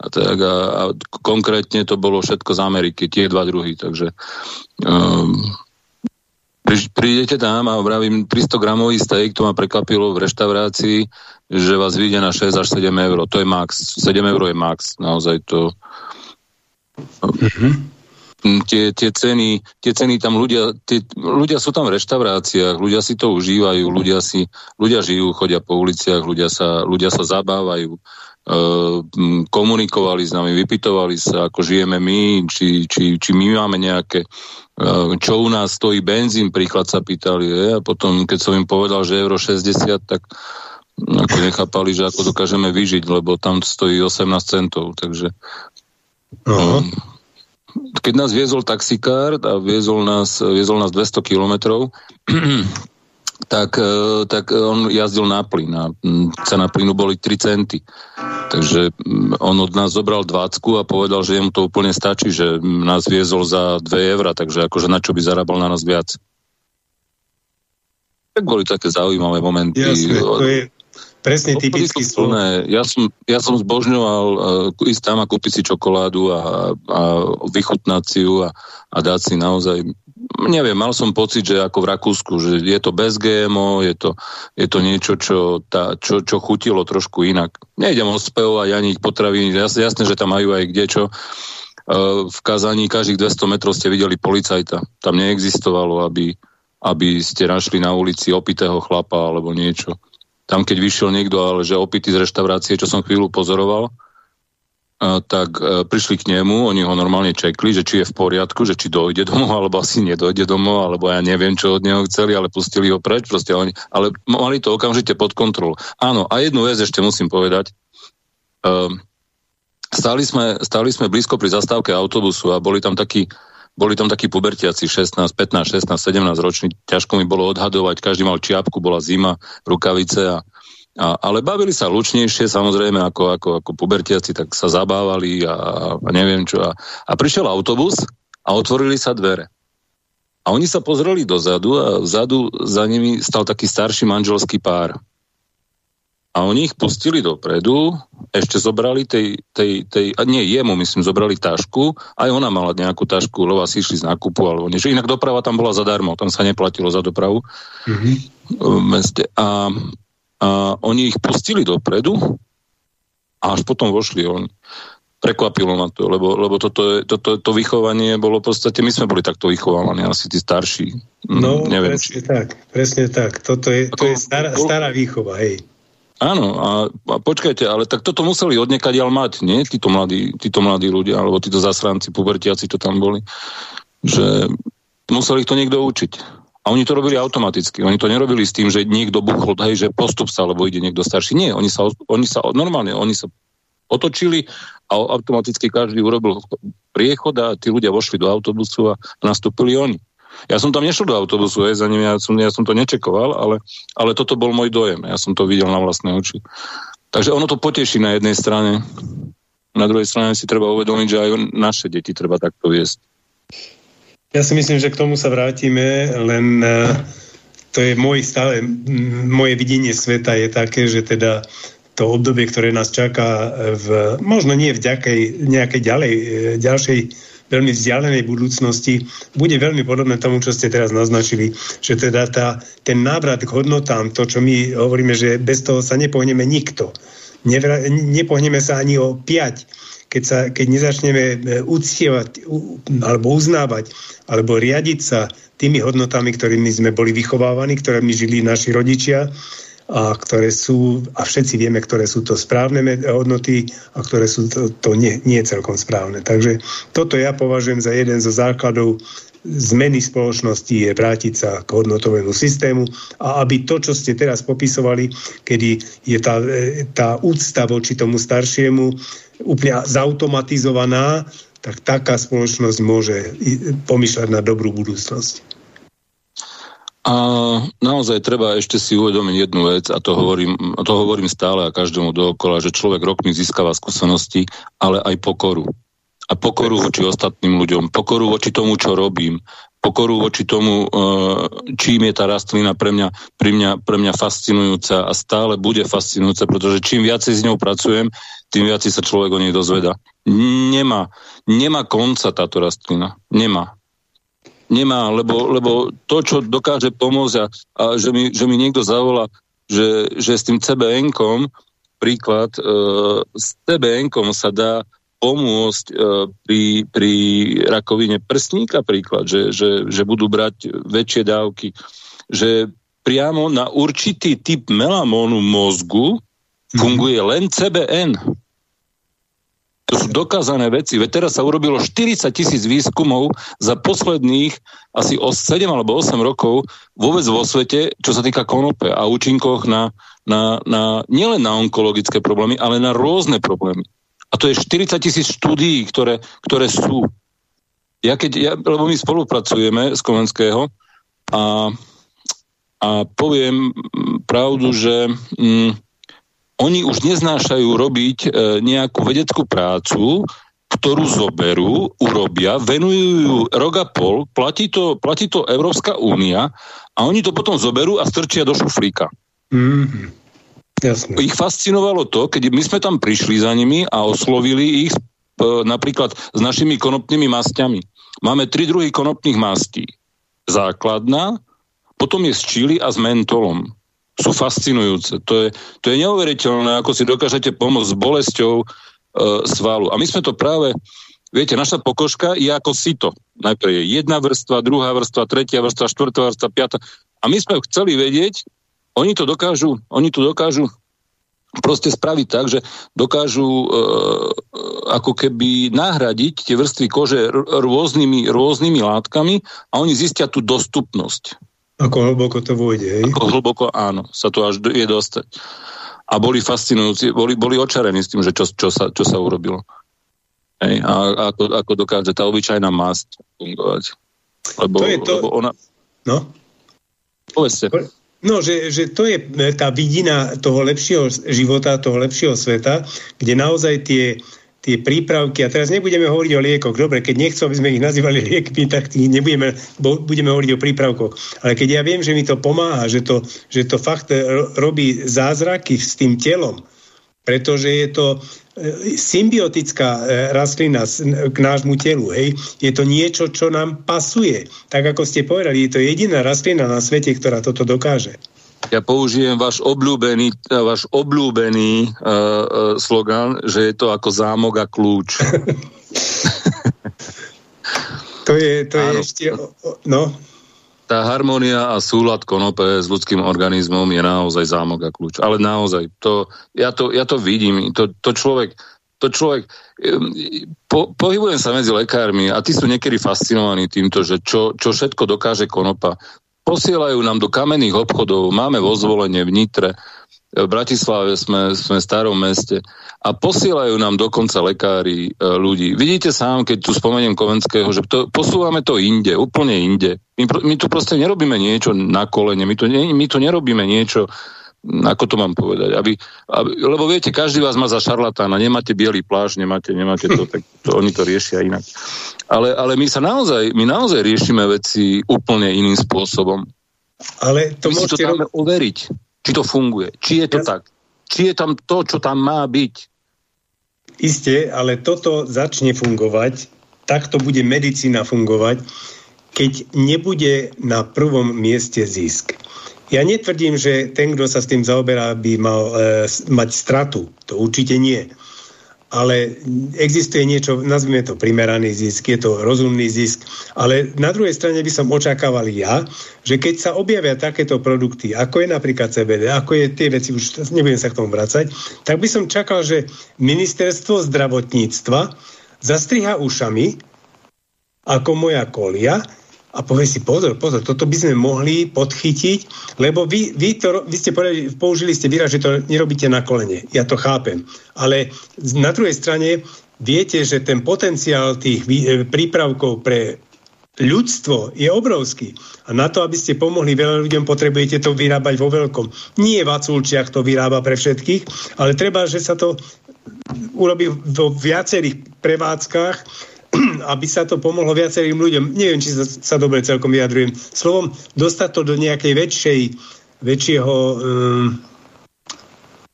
a, tak, a, a konkrétne to bolo všetko z Ameriky, tie dva druhy, takže um, Prídete tam a vravím 300 gramový steak, to ma prekvapilo v reštaurácii, že vás vyjde na 6 až 7 eur. To je max. 7 eur je max. Naozaj to... Mm-hmm. Tie, tie, ceny, tie ceny tam ľudia, tie, ľudia sú tam v reštauráciách, ľudia si to užívajú, ľudia, si, ľudia žijú, chodia po uliciach, ľudia sa, ľudia sa zabávajú. Uh, komunikovali s nami, vypitovali sa, ako žijeme my, či, či, či my máme nejaké, uh, čo u nás stojí benzín, príklad sa pýtali. Je? A potom, keď som im povedal, že euro 60, tak ako nechápali, že ako dokážeme vyžiť, lebo tam stojí 18 centov, takže uh, keď nás viezol taxikár a viezol nás, viezol nás 200 kilometrov, *clears throat* tak, e, tak on jazdil na plyn a cena plynu boli 3 centy. Takže on od nás zobral 20 a povedal, že jemu to úplne stačí, že nás viezol za 2 eurá, takže akože na čo by zarábal na nás viac. Tak boli také zaujímavé momenty. Jasne, to je presne typický Ja som, ja som zbožňoval uh, ísť tam a kúpiť si čokoládu a, a vychutnať si ju a, a dať si naozaj neviem, mal som pocit, že ako v Rakúsku, že je to bez GMO, je to, je to niečo, čo, tá, čo, čo chutilo trošku inak. Nejdem ospevovať ani ich potravín, jasne, jasne, že tam majú aj kde čo. E, v Kazaní každých 200 metrov ste videli policajta. Tam neexistovalo, aby, aby ste našli na ulici opitého chlapa alebo niečo. Tam, keď vyšiel niekto, ale že opitý z reštaurácie, čo som chvíľu pozoroval, tak e, prišli k nemu, oni ho normálne čekli, že či je v poriadku, že či dojde domov, alebo asi nedojde domov, alebo ja neviem, čo od neho chceli, ale pustili ho preč, proste oni, ale mali to okamžite pod kontrolou. Áno, a jednu vec ešte musím povedať. Um, stáli, sme, stáli sme blízko pri zastávke autobusu a boli tam takí boli tam takí pubertiaci 16, 15, 16, 17 roční. Ťažko mi bolo odhadovať, každý mal čiapku, bola zima, rukavice a a, ale bavili sa lučnejšie, samozrejme, ako, ako, ako pubertiaci, tak sa zabávali a, a neviem čo. A, a prišiel autobus a otvorili sa dvere. A oni sa pozreli dozadu a vzadu za nimi stal taký starší manželský pár. A oni ich pustili dopredu, ešte zobrali tej, tej, tej a nie jemu, myslím, zobrali tašku, aj ona mala nejakú tašku, lebo asi išli z nákupu, alebo niečo. Inak doprava tam bola zadarmo, tam sa neplatilo za dopravu mm-hmm. v meste. A, a oni ich pustili dopredu a až potom vošli oni. Prekvapilo ma to, lebo, lebo toto, toto, to vychovanie bolo v podstate, my sme boli takto vychovávaní, asi tí starší. Mm, no, Neviem, presne či... tak, presne tak. Toto je, to je stará, stará výchova, hej. Áno, a, a počkajte, ale tak toto museli odniekadiaľ mať, nie? Títo mladí, títo mladí ľudia, alebo títo zasranci, pubertiaci to tam boli. Že museli ich to niekto učiť. A oni to robili automaticky. Oni to nerobili s tým, že niekto buchol, hej, že postup sa, lebo ide niekto starší. Nie, oni sa, oni sa normálne, oni sa otočili a automaticky každý urobil priechod a tí ľudia vošli do autobusu a nastúpili oni. Ja som tam nešiel do autobusu, je, za ním, ja, som, ja som to nečekoval, ale, ale toto bol môj dojem. Ja som to videl na vlastné oči. Takže ono to poteší na jednej strane. Na druhej strane si treba uvedomiť, že aj naše deti treba takto viesť. Ja si myslím, že k tomu sa vrátime, len uh, to je môj stále, moje videnie sveta je také, že teda to obdobie, ktoré nás čaká v, možno nie v ďakej, nejakej ďalej, e, ďalšej veľmi vzdialenej budúcnosti, bude veľmi podobné tomu, čo ste teraz naznačili, že teda tá, ten návrat k hodnotám, to, čo my hovoríme, že bez toho sa nepohneme nikto. Nevra, nepohneme sa ani o 5 keď, sa, keď nezačneme e, uctievať alebo uznávať alebo riadiť sa tými hodnotami, ktorými sme boli vychovávaní, ktorými žili naši rodičia a ktoré sú, a všetci vieme, ktoré sú to správne hodnoty a ktoré sú to, to nie, nie celkom správne. Takže toto ja považujem za jeden zo základov zmeny spoločnosti je vrátiť sa k hodnotovému systému a aby to, čo ste teraz popisovali, kedy je tá, e, tá úcta voči tomu staršiemu úplne zautomatizovaná, tak taká spoločnosť môže pomýšľať na dobrú budúcnosť. A naozaj treba ešte si uvedomiť jednu vec, a to hovorím, to hovorím stále a každému dookola, že človek rokmi získava skúsenosti, ale aj pokoru. A pokoru voči ostatným ľuďom, pokoru voči tomu, čo robím, pokoru voči tomu, e, čím je tá rastlina pre mňa, pre mňa, pre mňa fascinujúca a stále bude fascinujúca, pretože čím viacej s ňou pracujem, tým viacej sa človek o nej dozveda. Nemá, nemá konca táto rastlina. Nemá. Nemá, lebo, lebo to, čo dokáže pomôcť a, a že, mi, že mi niekto zavolá, že, že s tým CBN-kom, príklad, e, s CBN-kom sa dá pomôcť e, pri, pri rakovine prsníka príklad, že, že, že budú brať väčšie dávky, že priamo na určitý typ melamónu mozgu mhm. funguje len CBN. To sú dokázané veci. Veď teraz sa urobilo 40 tisíc výskumov za posledných asi 7 alebo 8 rokov vôbec vo svete, čo sa týka konope a účinkoch na, na, na nielen na onkologické problémy, ale na rôzne problémy. A to je 40 tisíc štúdií, ktoré, ktoré sú. Ja keď, ja, lebo my spolupracujeme z Komenského a, a poviem pravdu, že mm, oni už neznášajú robiť e, nejakú vedeckú prácu, ktorú zoberú, urobia, venujú ju rok a pol, platí to, platí to Európska únia a oni to potom zoberú a strčia do šuflíka. Mm-hmm. Jasne. Ich fascinovalo to, keď my sme tam prišli za nimi a oslovili ich e, napríklad s našimi konopnými masťami. Máme tri druhy konopných mastí. Základná, potom je s čili a s mentolom. Sú fascinujúce. To je, to je neuveriteľné, ako si dokážete pomôcť s bolesťou e, svalu. A my sme to práve, viete, naša pokožka je ako sito. Najprv je jedna vrstva, druhá vrstva, tretia vrstva, štvrtá vrstva, piata. A my sme chceli vedieť, oni to dokážu, oni to dokážu proste spraviť tak, že dokážu e, ako keby nahradiť tie vrstvy kože rôznymi, rôznymi látkami a oni zistia tú dostupnosť. Ako hlboko to vôjde, hej? Ako hlboko, áno, sa to až je dostať. A boli fascinujúci, boli, boli očarení s tým, že čo, čo, sa, čo sa urobilo. Hej, a ako, ako dokáže tá obyčajná masť fungovať. Lebo, to je to... lebo ona... No? Povedzte. No, že, že to je e, tá vidina toho lepšieho života, toho lepšieho sveta, kde naozaj tie, tie prípravky, a teraz nebudeme hovoriť o liekoch, dobre, keď nechcú, aby sme ich nazývali *laughs* liekmi, tak nebudeme, budeme hovoriť o prípravkoch. Ale keď ja viem, že mi to pomáha, že to, že to fakt e, robí zázraky s tým telom, pretože je to symbiotická e, rastlina k nášmu telu. Hej. Je to niečo, čo nám pasuje. Tak ako ste povedali, je to jediná rastlina na svete, ktorá toto dokáže. Ja použijem váš obľúbený, e, váš obľúbený uh, uh, slogan, že je to ako zámok a kľúč. *laughs* to je, to je ešte... No, tá harmonia a súlad konope s ľudským organizmom je naozaj zámok a kľúč. Ale naozaj, to, ja, to, ja to vidím. To, to človek, to človek po, pohybujem sa medzi lekármi a tí sú niekedy fascinovaní týmto, že čo, čo všetko dokáže konopa. Posielajú nám do kamenných obchodov, máme vo zvolenie v Nitre, v Bratislave sme, sme v starom meste a posielajú nám dokonca lekári e, ľudí. Vidíte sám, keď tu spomeniem Kovenského, že to, posúvame to inde, úplne inde. My, my tu proste nerobíme niečo na kolene, my tu, ne, my tu nerobíme niečo, ako to mám povedať, aby, aby, lebo viete, každý vás má za šarlatána, nemáte biely pláž, nemáte, nemáte to, tak to, oni to riešia inak. Ale, ale my sa naozaj, my naozaj riešime veci úplne iným spôsobom. Ale to my si to dáme uveriť, či to funguje, či je to ja... tak, či je tam to, čo tam má byť. Isté, ale toto začne fungovať, takto bude medicína fungovať, keď nebude na prvom mieste zisk. Ja netvrdím, že ten, kto sa s tým zaoberá, by mal e, mať stratu. To určite nie. Ale existuje niečo, nazvime to primeraný zisk, je to rozumný zisk. Ale na druhej strane by som očakával ja, že keď sa objavia takéto produkty, ako je napríklad CBD, ako je tie veci, už nebudem sa k tomu vracať, tak by som čakal, že ministerstvo zdravotníctva zastriha ušami, ako moja kolia, a povie si, pozor, pozor, toto by sme mohli podchytiť, lebo vy, vy, to, vy ste povedali, použili ste výraz, že to nerobíte na kolene. Ja to chápem. Ale na druhej strane viete, že ten potenciál tých e, prípravkov pre ľudstvo je obrovský. A na to, aby ste pomohli veľa ľuďom, potrebujete to vyrábať vo veľkom. Nie Vaculčiak to vyrába pre všetkých, ale treba, že sa to urobí vo viacerých prevádzkach, *clears throat* aby sa to pomohlo viacerým ľuďom. Neviem, či sa, sa dobre celkom vyjadrujem. Slovom, dostať to do nejakej väčšej, väčšieho um,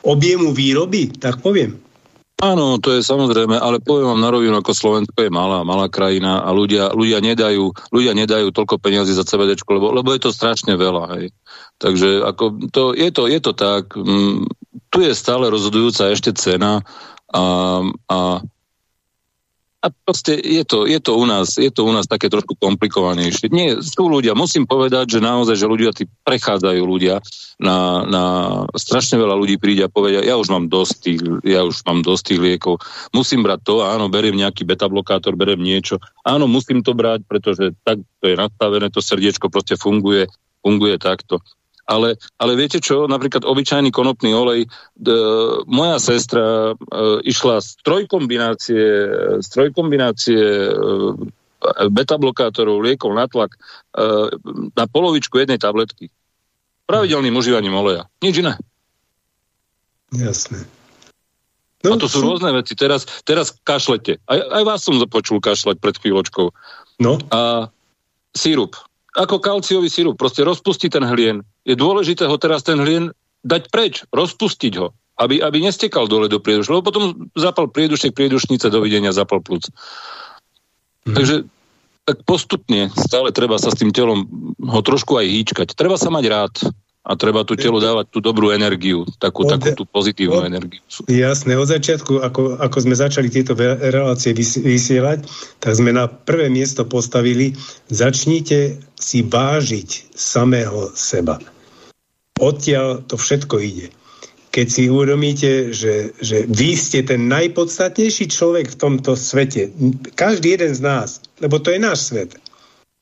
objemu výroby, tak poviem. Áno, to je samozrejme, ale poviem vám na rovinu, ako Slovensko je malá, malá krajina a ľudia, ľudia, nedajú, ľudia nedajú toľko peniazy za CBD, lebo, lebo je to strašne veľa. Hej. Takže ako to, je, to, je to tak, mm, tu je stále rozhodujúca ešte cena a, a a proste je to, je, to u nás, je to u nás také trošku komplikovanejšie. Nie, sú ľudia, musím povedať, že naozaj, že ľudia tí prechádzajú ľudia na, na strašne veľa ľudí príde a povedia, ja už mám dosť tých, ja už mám dosť tých liekov, musím brať to, áno, beriem nejaký beta-blokátor, beriem niečo, áno, musím to brať, pretože tak to je nastavené, to srdiečko proste funguje, funguje takto ale, ale viete čo, napríklad obyčajný konopný olej, d, moja sestra e, išla z trojkombinácie, z trojkombinácie e, beta-blokátorov, liekov na tlak e, na polovičku jednej tabletky. Pravidelným užívaním oleja. Nič iné. Jasné. No, a to sú rôzne veci. Teraz, teraz kašlete. Aj, aj vás som započul kašľať pred chvíľočkou. No. A sírup ako kalciový sirup, proste rozpustí ten hlien. Je dôležité ho teraz ten hlien dať preč, rozpustiť ho, aby, aby nestekal dole do priedušky, lebo potom zapal priedušek, priedušnice, dovidenia, zapal plúc. Mm. Takže tak postupne stále treba sa s tým telom ho trošku aj hýčkať. Treba sa mať rád a treba tu telu dávať tú dobrú energiu, takú, od, takú tú pozitívnu od, energiu. Jasné, od začiatku, ako, ako sme začali tieto relácie vysielať, tak sme na prvé miesto postavili, začnite si vážiť samého seba. Odtiaľ to všetko ide. Keď si uvedomíte, že, že vy ste ten najpodstatnejší človek v tomto svete, každý jeden z nás, lebo to je náš svet,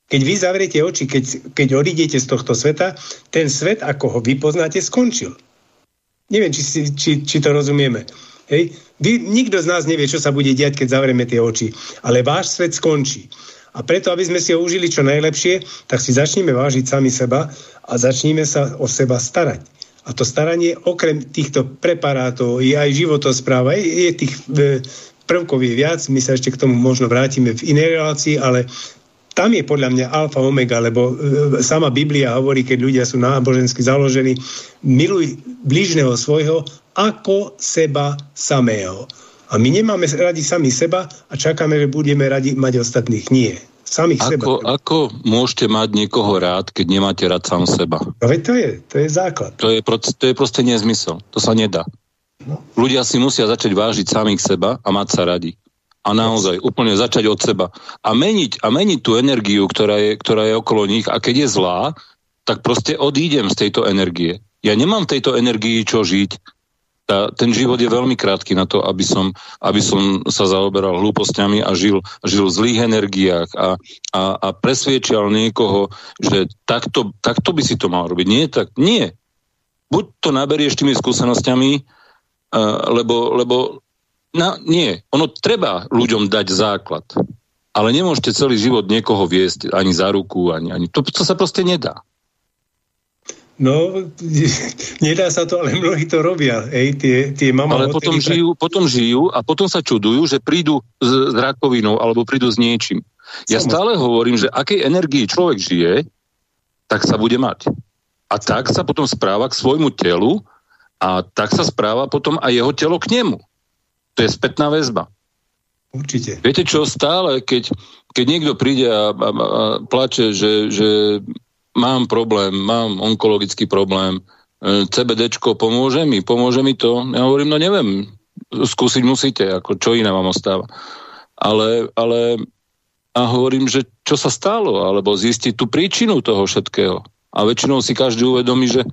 keď vy zavriete oči, keď, keď odídete z tohto sveta, ten svet, ako ho vy poznáte, skončil. Neviem, či, či, či to rozumieme. Hej? Vy, nikto z nás nevie, čo sa bude diať, keď zavrieme tie oči. Ale váš svet skončí. A preto, aby sme si ho užili čo najlepšie, tak si začneme vážiť sami seba a začníme sa o seba starať. A to staranie, okrem týchto preparátov, je aj životospráva, je, je tých e, prvkov je viac, my sa ešte k tomu možno vrátime v inej relácii, ale tam je podľa mňa alfa omega, lebo e, sama Biblia hovorí, keď ľudia sú nábožensky založení, miluj blížneho svojho ako seba samého. A my nemáme radi sami seba a čakáme, že budeme radi mať ostatných. Nie. Samých ako, seba. Ako môžete mať niekoho rád, keď nemáte rád sám seba? No to je, to je základ. To je, to je proste nezmysel. To sa nedá. No. Ľudia si musia začať vážiť samých seba a mať sa radi a naozaj úplne začať od seba a meniť, a meniť tú energiu, ktorá je, ktorá je okolo nich a keď je zlá, tak proste odídem z tejto energie. Ja nemám tejto energii čo žiť. Tá, ten život je veľmi krátky na to, aby som, aby som sa zaoberal hlúpostiami a žil, žil v zlých energiách a, a, a presviečal niekoho, že takto, takto by si to mal robiť. Nie, tak nie. buď to naberieš tými skúsenosťami, uh, lebo, lebo na, nie, ono treba ľuďom dať základ. Ale nemôžete celý život niekoho viesť ani za ruku, ani, ani to, to sa proste nedá. No, *laughs* nedá sa to, ale mnohí to robia. Ej, tie, tie mama ale potom žijú, potom žijú a potom sa čudujú, že prídu s, s rakovinou alebo prídu s niečím. Ja stále hovorím, že akej energii človek žije, tak sa bude mať. A tak sa potom správa k svojmu telu a tak sa správa potom aj jeho telo k nemu. To je spätná väzba. Určite. Viete čo, stále, keď, keď niekto príde a, a, a plače, že, že mám problém, mám onkologický problém, e, CBDčko pomôže mi, pomôže mi to. Ja hovorím, no neviem, skúsiť musíte, ako čo iné vám ostáva. Ale, ale a hovorím, že čo sa stalo, alebo zistiť tú príčinu toho všetkého. A väčšinou si každý uvedomí, že,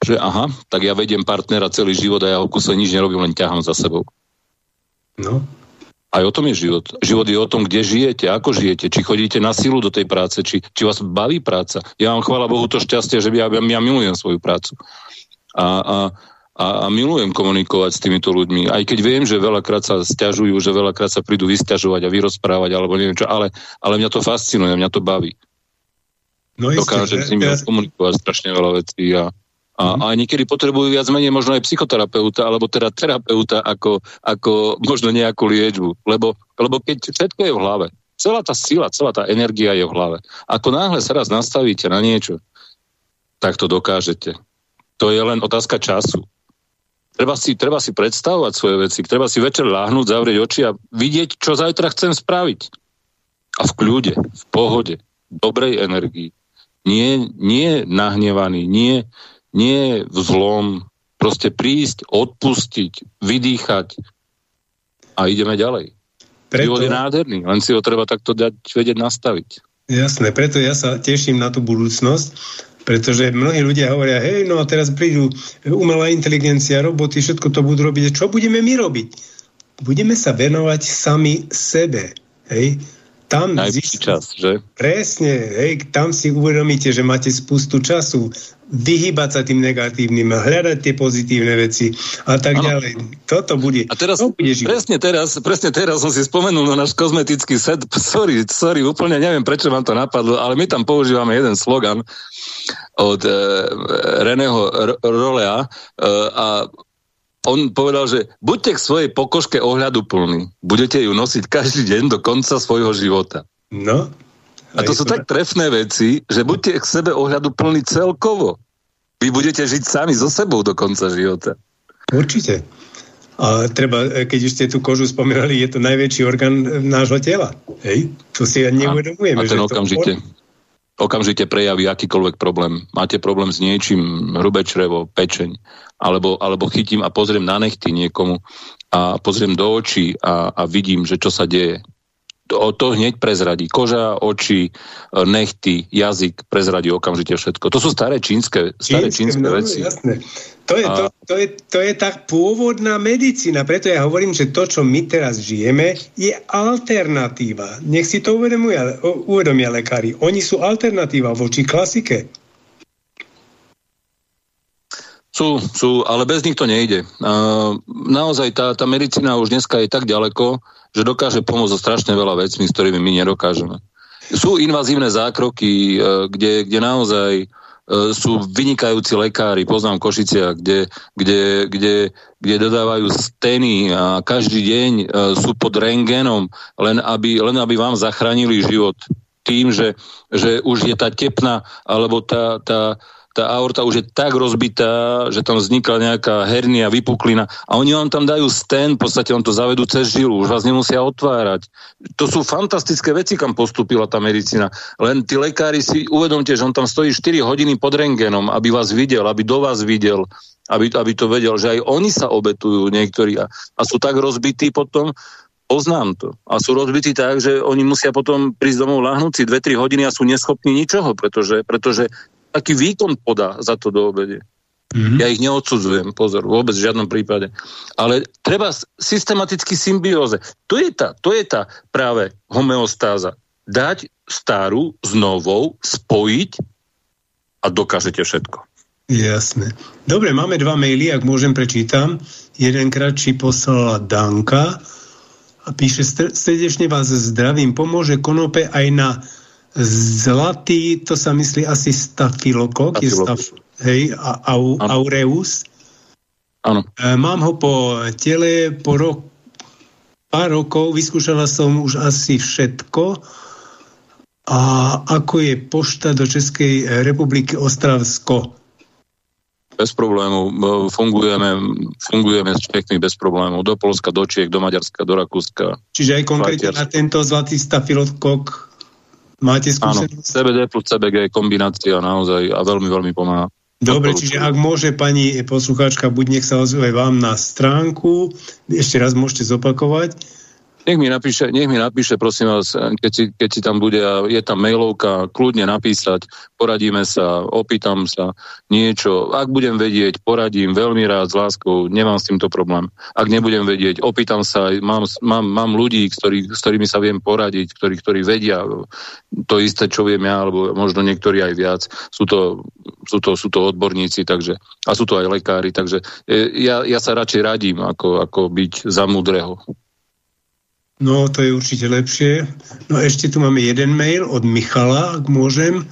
že aha, tak ja vediem partnera celý život a ja ho kuse nič nerobím, len ťahám za sebou. No, aj o tom je život. Život je o tom, kde žijete, ako žijete, či chodíte na silu do tej práce, či, či vás baví práca. Ja mám, chvála Bohu, to šťastie, že ja, ja milujem svoju prácu. A, a, a, a milujem komunikovať s týmito ľuďmi. Aj keď viem, že veľakrát sa stiažujú, že veľakrát sa prídu vysťažovať a vyrozprávať, alebo neviem čo, ale, ale mňa to fascinuje, mňa to baví. No Dokážem s nimi ja... komunikovať strašne veľa vecí a, a, a niekedy potrebujú viac menej možno aj psychoterapeuta, alebo teda terapeuta ako, ako možno nejakú liečbu. Lebo, lebo keď všetko je v hlave, celá tá sila, celá tá energia je v hlave. Ako náhle sa raz nastavíte na niečo, tak to dokážete. To je len otázka času. Treba si, treba si predstavovať svoje veci, treba si večer láhnuť, zavrieť oči a vidieť, čo zajtra chcem spraviť. A v kľude, v pohode, dobrej energii. Nie, nie nahnevaný, nie, nie v zlom, proste prísť, odpustiť, vydýchať a ideme ďalej. Preto... Život je nádherný, len si ho treba takto dať, vedieť nastaviť. Jasné, preto ja sa teším na tú budúcnosť, pretože mnohí ľudia hovoria, hej, no a teraz prídu umelá inteligencia, roboty, všetko to budú robiť. Čo budeme my robiť? Budeme sa venovať sami sebe. Hej? Tam Najvyšší čas, že? Presne, hej, tam si uvedomíte, že máte spustu času vyhýbať sa tým negatívnym, hľadať tie pozitívne veci a tak ano. ďalej. Toto bude, a teraz, to bude presne teraz, presne teraz som si spomenul na náš kozmetický set, *laughs* sorry, sorry, úplne neviem, prečo vám to napadlo, ale my tam používame jeden slogan od uh, Reného Rolea uh, a on povedal, že buďte k svojej pokožke ohľadu plný. Budete ju nosiť každý deň do konca svojho života. No. A to sú tak trefné veci, že buďte k sebe ohľadu plný celkovo. Vy budete žiť sami so sebou do konca života. Určite. A treba, keď už ste tú kožu spomínali, je to najväčší orgán nášho tela. Hej? To si ja neuvedomujeme. A, a ten okamžite. To okamžite prejaví akýkoľvek problém. Máte problém s niečím, hrubé črevo, pečeň, alebo, alebo chytím a pozriem na nechty niekomu a pozriem do očí a, a vidím, že čo sa deje. To, to hneď prezradí. Koža, oči, nechty, jazyk prezradí okamžite všetko. To sú staré čínske, staré čínske, čínske veci. Jasné. To je, to, to, je, to je tak pôvodná medicína, preto ja hovorím, že to, čo my teraz žijeme, je alternatíva. Nech si to uvedomia, uvedomia lekári. Oni sú alternatíva voči klasike. Sú, sú, ale bez nich to nejde. Naozaj tá, tá medicína už dneska je tak ďaleko, že dokáže pomôcť so strašne veľa vecmi, s ktorými my nedokážeme. Sú invazívne zákroky, uh, kde, kde naozaj E, sú vynikajúci lekári, poznám Košicia, kde, kde, kde, kde dodávajú steny a každý deň e, sú pod rengenom, len aby, len aby vám zachránili život. Tým, že, že už je tá tepna alebo tá, tá, tá aorta už je tak rozbitá, že tam vznikla nejaká hernia, vypuklina a oni vám tam dajú sten, v podstate on to zavedú cez žilu, už vás nemusia otvárať. To sú fantastické veci, kam postupila tá medicína. Len tí lekári si uvedomte, že on tam stojí 4 hodiny pod rengenom, aby vás videl, aby do vás videl, aby, aby to vedel, že aj oni sa obetujú niektorí a, a sú tak rozbití potom, poznám to. A sú rozbití tak, že oni musia potom prísť domov lahnúť si 2-3 hodiny a sú neschopní ničoho, pretože, pretože aký výkon podá za to do obede. Mm-hmm. Ja ich neodsudzujem, pozor, vôbec v žiadnom prípade. Ale treba systematicky symbióze. To je tá, to je tá práve homeostáza. Dať starú s novou, spojiť a dokážete všetko. Jasné. Dobre, máme dva maily, ak môžem prečítam. Jeden kratší poslala Danka a píše, srdečne vás zdravím, pomôže konope aj na zlatý, to sa myslí asi stafilokok, je staf, hej, au, aureus. Áno. E, mám ho po tele, po rok, pár rokov, vyskúšala som už asi všetko, a ako je pošta do Českej republiky Ostravsko? Bez problémov. Fungujeme, fungujeme s Čechmi bez problémov. Do Polska, do Čiech, do Maďarska, do Rakúska. Čiže aj konkrétne na tento zlatý stafilotkok máte skúsenosť? Áno, CBD plus CBG kombinácia naozaj a veľmi, veľmi pomáha. Dobre, čiže ak môže pani poslucháčka, buď nech sa ozve vám na stránku, ešte raz môžete zopakovať, nech mi napíše, nech mi napíše prosím vás, keď si, keď si tam bude a je tam mailovka, kľudne napísať, poradíme sa, opýtam sa niečo. Ak budem vedieť, poradím veľmi rád s láskou, nemám s týmto problém. Ak nebudem vedieť, opýtam sa, mám, mám, mám ľudí, ktorý, s ktorými sa viem poradiť, ktorí, ktorí vedia to isté, čo viem ja, alebo možno niektorí aj viac. Sú to, sú to, sú to odborníci, takže, a sú to aj lekári, takže e, ja, ja sa radšej radím, ako, ako byť za múdreho. No, to je určite lepšie. No ešte tu máme jeden mail od Michala, ak môžem.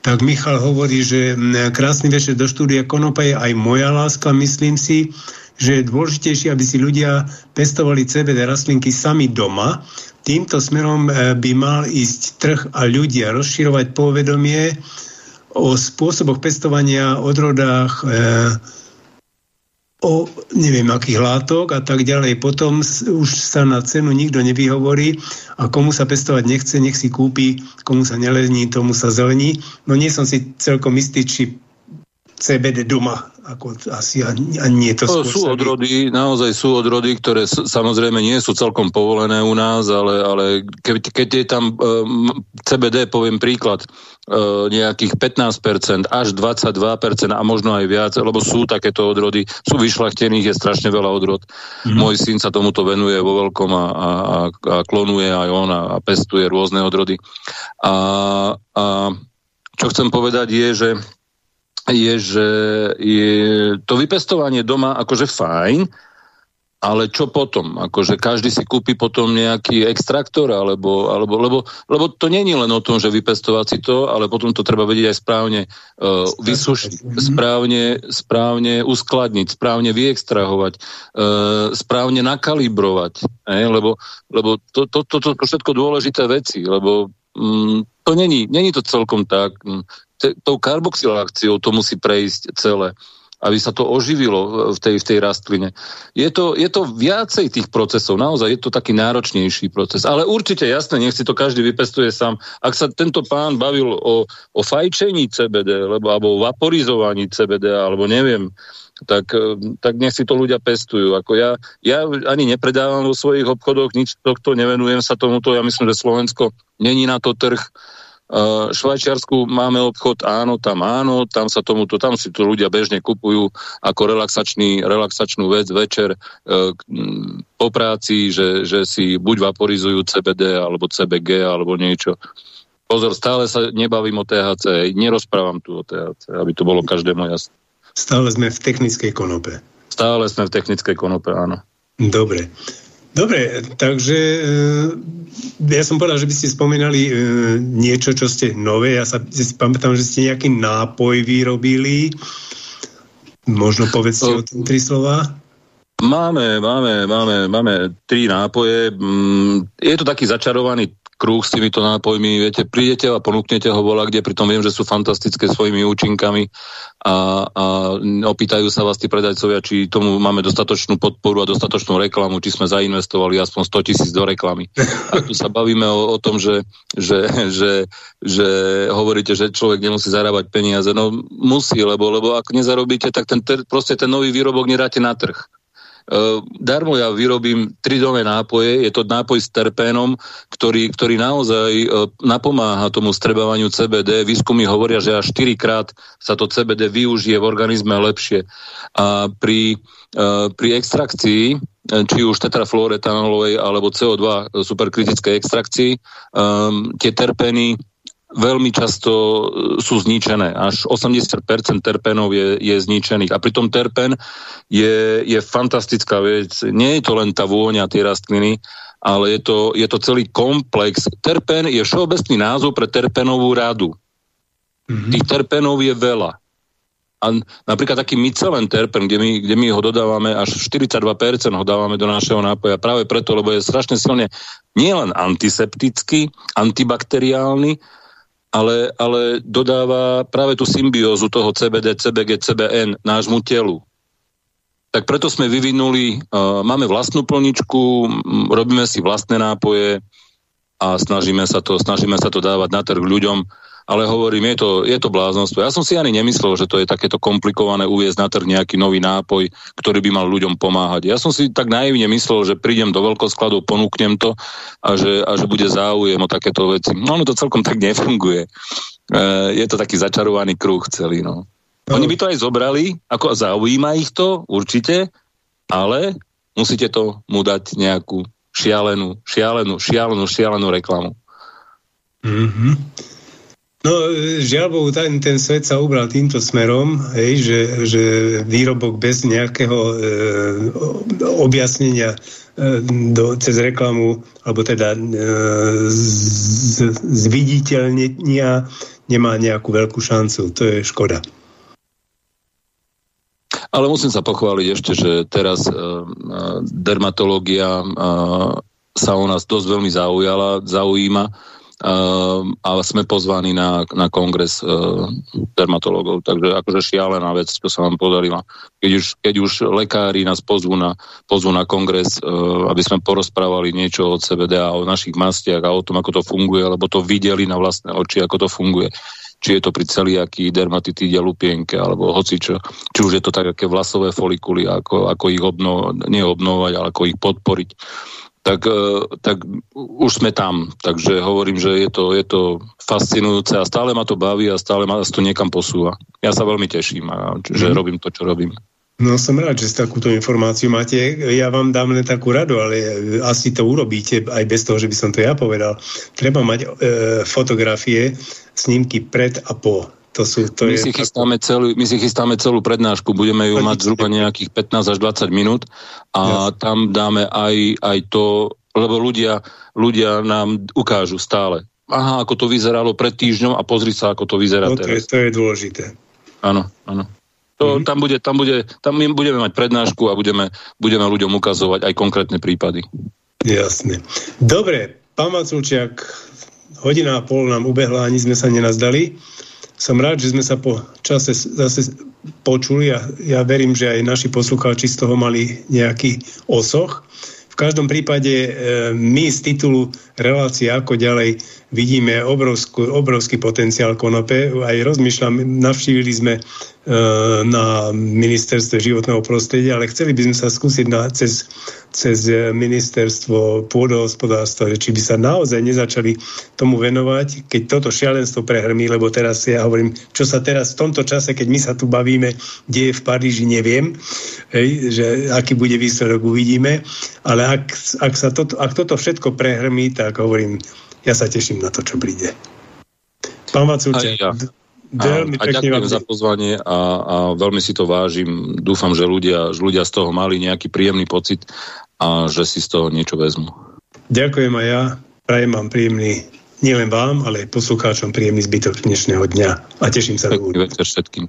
Tak Michal hovorí, že krásny večer do štúdia Konopa je aj moja láska. Myslím si, že je dôležitejšie, aby si ľudia pestovali CBD rastlinky sami doma. Týmto smerom e, by mal ísť trh a ľudia rozširovať povedomie o spôsoboch pestovania, odrodách, e, o neviem akých látok a tak ďalej. Potom už sa na cenu nikto nevyhovorí a komu sa pestovať nechce, nech si kúpi, komu sa nelezní, tomu sa zelení. No nie som si celkom istý, či CBD doma ako asi ani, nie to skôr Sú odrody, naozaj sú odrody, ktoré samozrejme nie sú celkom povolené u nás, ale, ale keď, keď je tam um, CBD, poviem príklad, uh, nejakých 15% až 22% a možno aj viac, lebo sú takéto odrody, sú vyšlachtených, je strašne veľa odrod. Mm-hmm. Môj syn sa tomuto venuje vo veľkom a, a, a klonuje aj on a, a pestuje rôzne odrody. A, a čo chcem povedať je, že je, že je to vypestovanie doma akože fajn, ale čo potom? Akože každý si kúpi potom nejaký extraktor, alebo, alebo lebo, lebo to není len o tom, že vypestovať si to, ale potom to treba vedieť aj správne uh, vysušiť, správne, správne uskladniť, správne vyextrahovať, uh, správne nakalibrovať, eh? lebo, lebo to, to, to, to, to všetko dôležité veci, lebo um, to není, není to celkom tak. Tou karboxyláciou to musí prejsť celé aby sa to oživilo v tej, v tej rastline. Je to, je to viacej tých procesov, naozaj je to taký náročnejší proces. Ale určite jasné, nech si to každý vypestuje sám. Ak sa tento pán bavil o, o fajčení CBD, lebo, alebo o vaporizovaní CBD, alebo neviem, tak, tak nech si to ľudia pestujú. Ako ja, ja ani nepredávam vo svojich obchodoch, nič tohto, nevenujem sa tomuto. Ja myslím, že Slovensko není na to trh Švajčiarsku máme obchod, áno, tam áno, tam sa tomuto, tam si to ľudia bežne kupujú ako relaxačný, relaxačnú vec večer uh, po práci, že, že si buď vaporizujú CBD alebo CBG alebo niečo. Pozor, stále sa nebavím o THC, nerozprávam tu o THC, aby to bolo každému jasné. Stále sme v technickej konope. Stále sme v technickej konope, áno. Dobre. Dobre, takže e, ja som povedal, že by ste spomínali e, niečo, čo ste nové. Ja sa ja si pamätám, že ste nejaký nápoj vyrobili. Možno povedzte o tom tri slova. Máme, máme, máme, máme tri nápoje. Mm, je to taký začarovaný kruh s týmito nápojmi, viete, prídete a ponúknete ho vola, kde pritom viem, že sú fantastické svojimi účinkami a, a opýtajú sa vás tí predajcovia, či tomu máme dostatočnú podporu a dostatočnú reklamu, či sme zainvestovali aspoň 100 tisíc do reklamy. A tu sa bavíme o, o tom, že, že, že, že hovoríte, že človek nemusí zarábať peniaze. No musí, lebo, lebo ak nezarobíte, tak ten, proste ten nový výrobok nedáte na trh. Uh, darmo ja vyrobím tridové nápoje, je to nápoj s terpénom, ktorý, ktorý naozaj uh, napomáha tomu strebávaniu CBD. Výskumy hovoria, že až 4 krát sa to CBD využije v organizme lepšie. A pri, uh, pri extrakcii či už tetrafluoretanolovej alebo CO2 superkritickej extrakcii, um, tie terpény veľmi často e, sú zničené. Až 80% terpenov je, je zničených. A pritom terpen je, je fantastická vec. Nie je to len tá vôňa tej rastliny, ale je to, je to celý komplex. Terpen je všeobecný názov pre terpenovú radu. Mm-hmm. Tých terpenov je veľa. A napríklad taký mycelen terpen, kde my, kde my ho dodávame, až 42% ho dávame do našeho nápoja práve preto, lebo je strašne silne nielen antiseptický, antibakteriálny, ale, ale dodáva práve tú symbiózu toho CBD, CBG, CBN nášmu telu. Tak preto sme vyvinuli, uh, máme vlastnú plničku, robíme si vlastné nápoje a snažíme sa to, snažíme sa to dávať na trh ľuďom, ale hovorím, je to, je to bláznostvo. Ja som si ani nemyslel, že to je takéto komplikované uviezť na trh nejaký nový nápoj, ktorý by mal ľuďom pomáhať. Ja som si tak naivne myslel, že prídem do veľkoskladov, ponúknem to a že, a že bude záujem o takéto veci. No, no to celkom tak nefunguje. E, je to taký začarovaný kruh celý. No. Oni by to aj zobrali, ako zaujíma ich to, určite, ale musíte to mu dať nejakú šialenú, šialenú, šialenú, šialenú reklamu. Mm-hmm. No, žiaľ Bohu, ten, ten svet sa ubral týmto smerom, hej, že, že výrobok bez nejakého e, objasnenia e, do, cez reklamu, alebo teda e, z, zviditeľnenia nemá nejakú veľkú šancu. To je škoda. Ale musím sa pochváliť ešte, že teraz e, e dermatológia e, sa o nás dosť veľmi zaujala, zaujíma Ehm, ale sme pozvaní na, na kongres uh, dermatologov, takže akože šialená vec, čo sa vám podarila. Keď už, keď už lekári nás pozvú na, pozvú na kongres, uh, aby sme porozprávali niečo o CBD a o našich mastiach a o tom, ako to funguje, lebo to videli na vlastné oči, ako to funguje či je to pri celiaký dermatitíde lupienke, alebo hoci čo. Či už je to tak, aké vlasové folikuly, ako, ako ich obno, neobnovať, ale ako ich podporiť tak, e, tak už sme tam. Takže hovorím, že je to, je to fascinujúce a stále ma to baví a stále ma to niekam posúva. Ja sa veľmi teším, a, že mm. robím to, čo robím. No som rád, že takúto informáciu máte. Ja vám dám len takú radu, ale asi to urobíte aj bez toho, že by som to ja povedal. Treba mať e, fotografie, snímky pred a po. To sú, to my, je si chystáme celú, my si chystáme celú prednášku, budeme ju mať zhruba nejakých 15 až 20 minút a ja. tam dáme aj, aj to, lebo ľudia, ľudia nám ukážu stále. Aha, ako to vyzeralo pred týždňom a pozri sa, ako to vyzerá no, teraz. To je, to je dôležité. Áno, áno. To, mm-hmm. tam, bude, tam, bude, tam my budeme mať prednášku a budeme, budeme ľuďom ukazovať aj konkrétne prípady. Jasne. Dobre, pán Maculčiak, hodina a pol nám ubehla, ani sme sa nenazdali som rád, že sme sa po čase zase počuli a ja verím, že aj naši poslucháči z toho mali nejaký osoch. V každom prípade e, my z titulu relácie ako ďalej vidíme obrovskú, obrovský potenciál konope. Aj rozmýšľam, navštívili sme e, na ministerstve životného prostredia, ale chceli by sme sa skúsiť na, cez, cez ministerstvo pôdohospodárstva, či by sa naozaj nezačali tomu venovať, keď toto šialenstvo prehrmí, lebo teraz ja hovorím, čo sa teraz v tomto čase, keď my sa tu bavíme, deje v Paríži, neviem, hej, že aký bude výsledok, uvidíme, ale ak, ak, sa toto, ak toto všetko prehrmí, tak hovorím, ja sa teším na to, čo príde. Pán Vacúček, ja. veľmi a, a ďakujem vám... za pozvanie a, a veľmi si to vážim. Dúfam, že ľudia, že ľudia z toho mali nejaký príjemný pocit a že si z toho niečo vezmu. Ďakujem aj ja. Prajem vám príjemný nielen vám, ale aj poslucháčom príjemný zbytok dnešného dňa a teším sa Pekný do všetkým.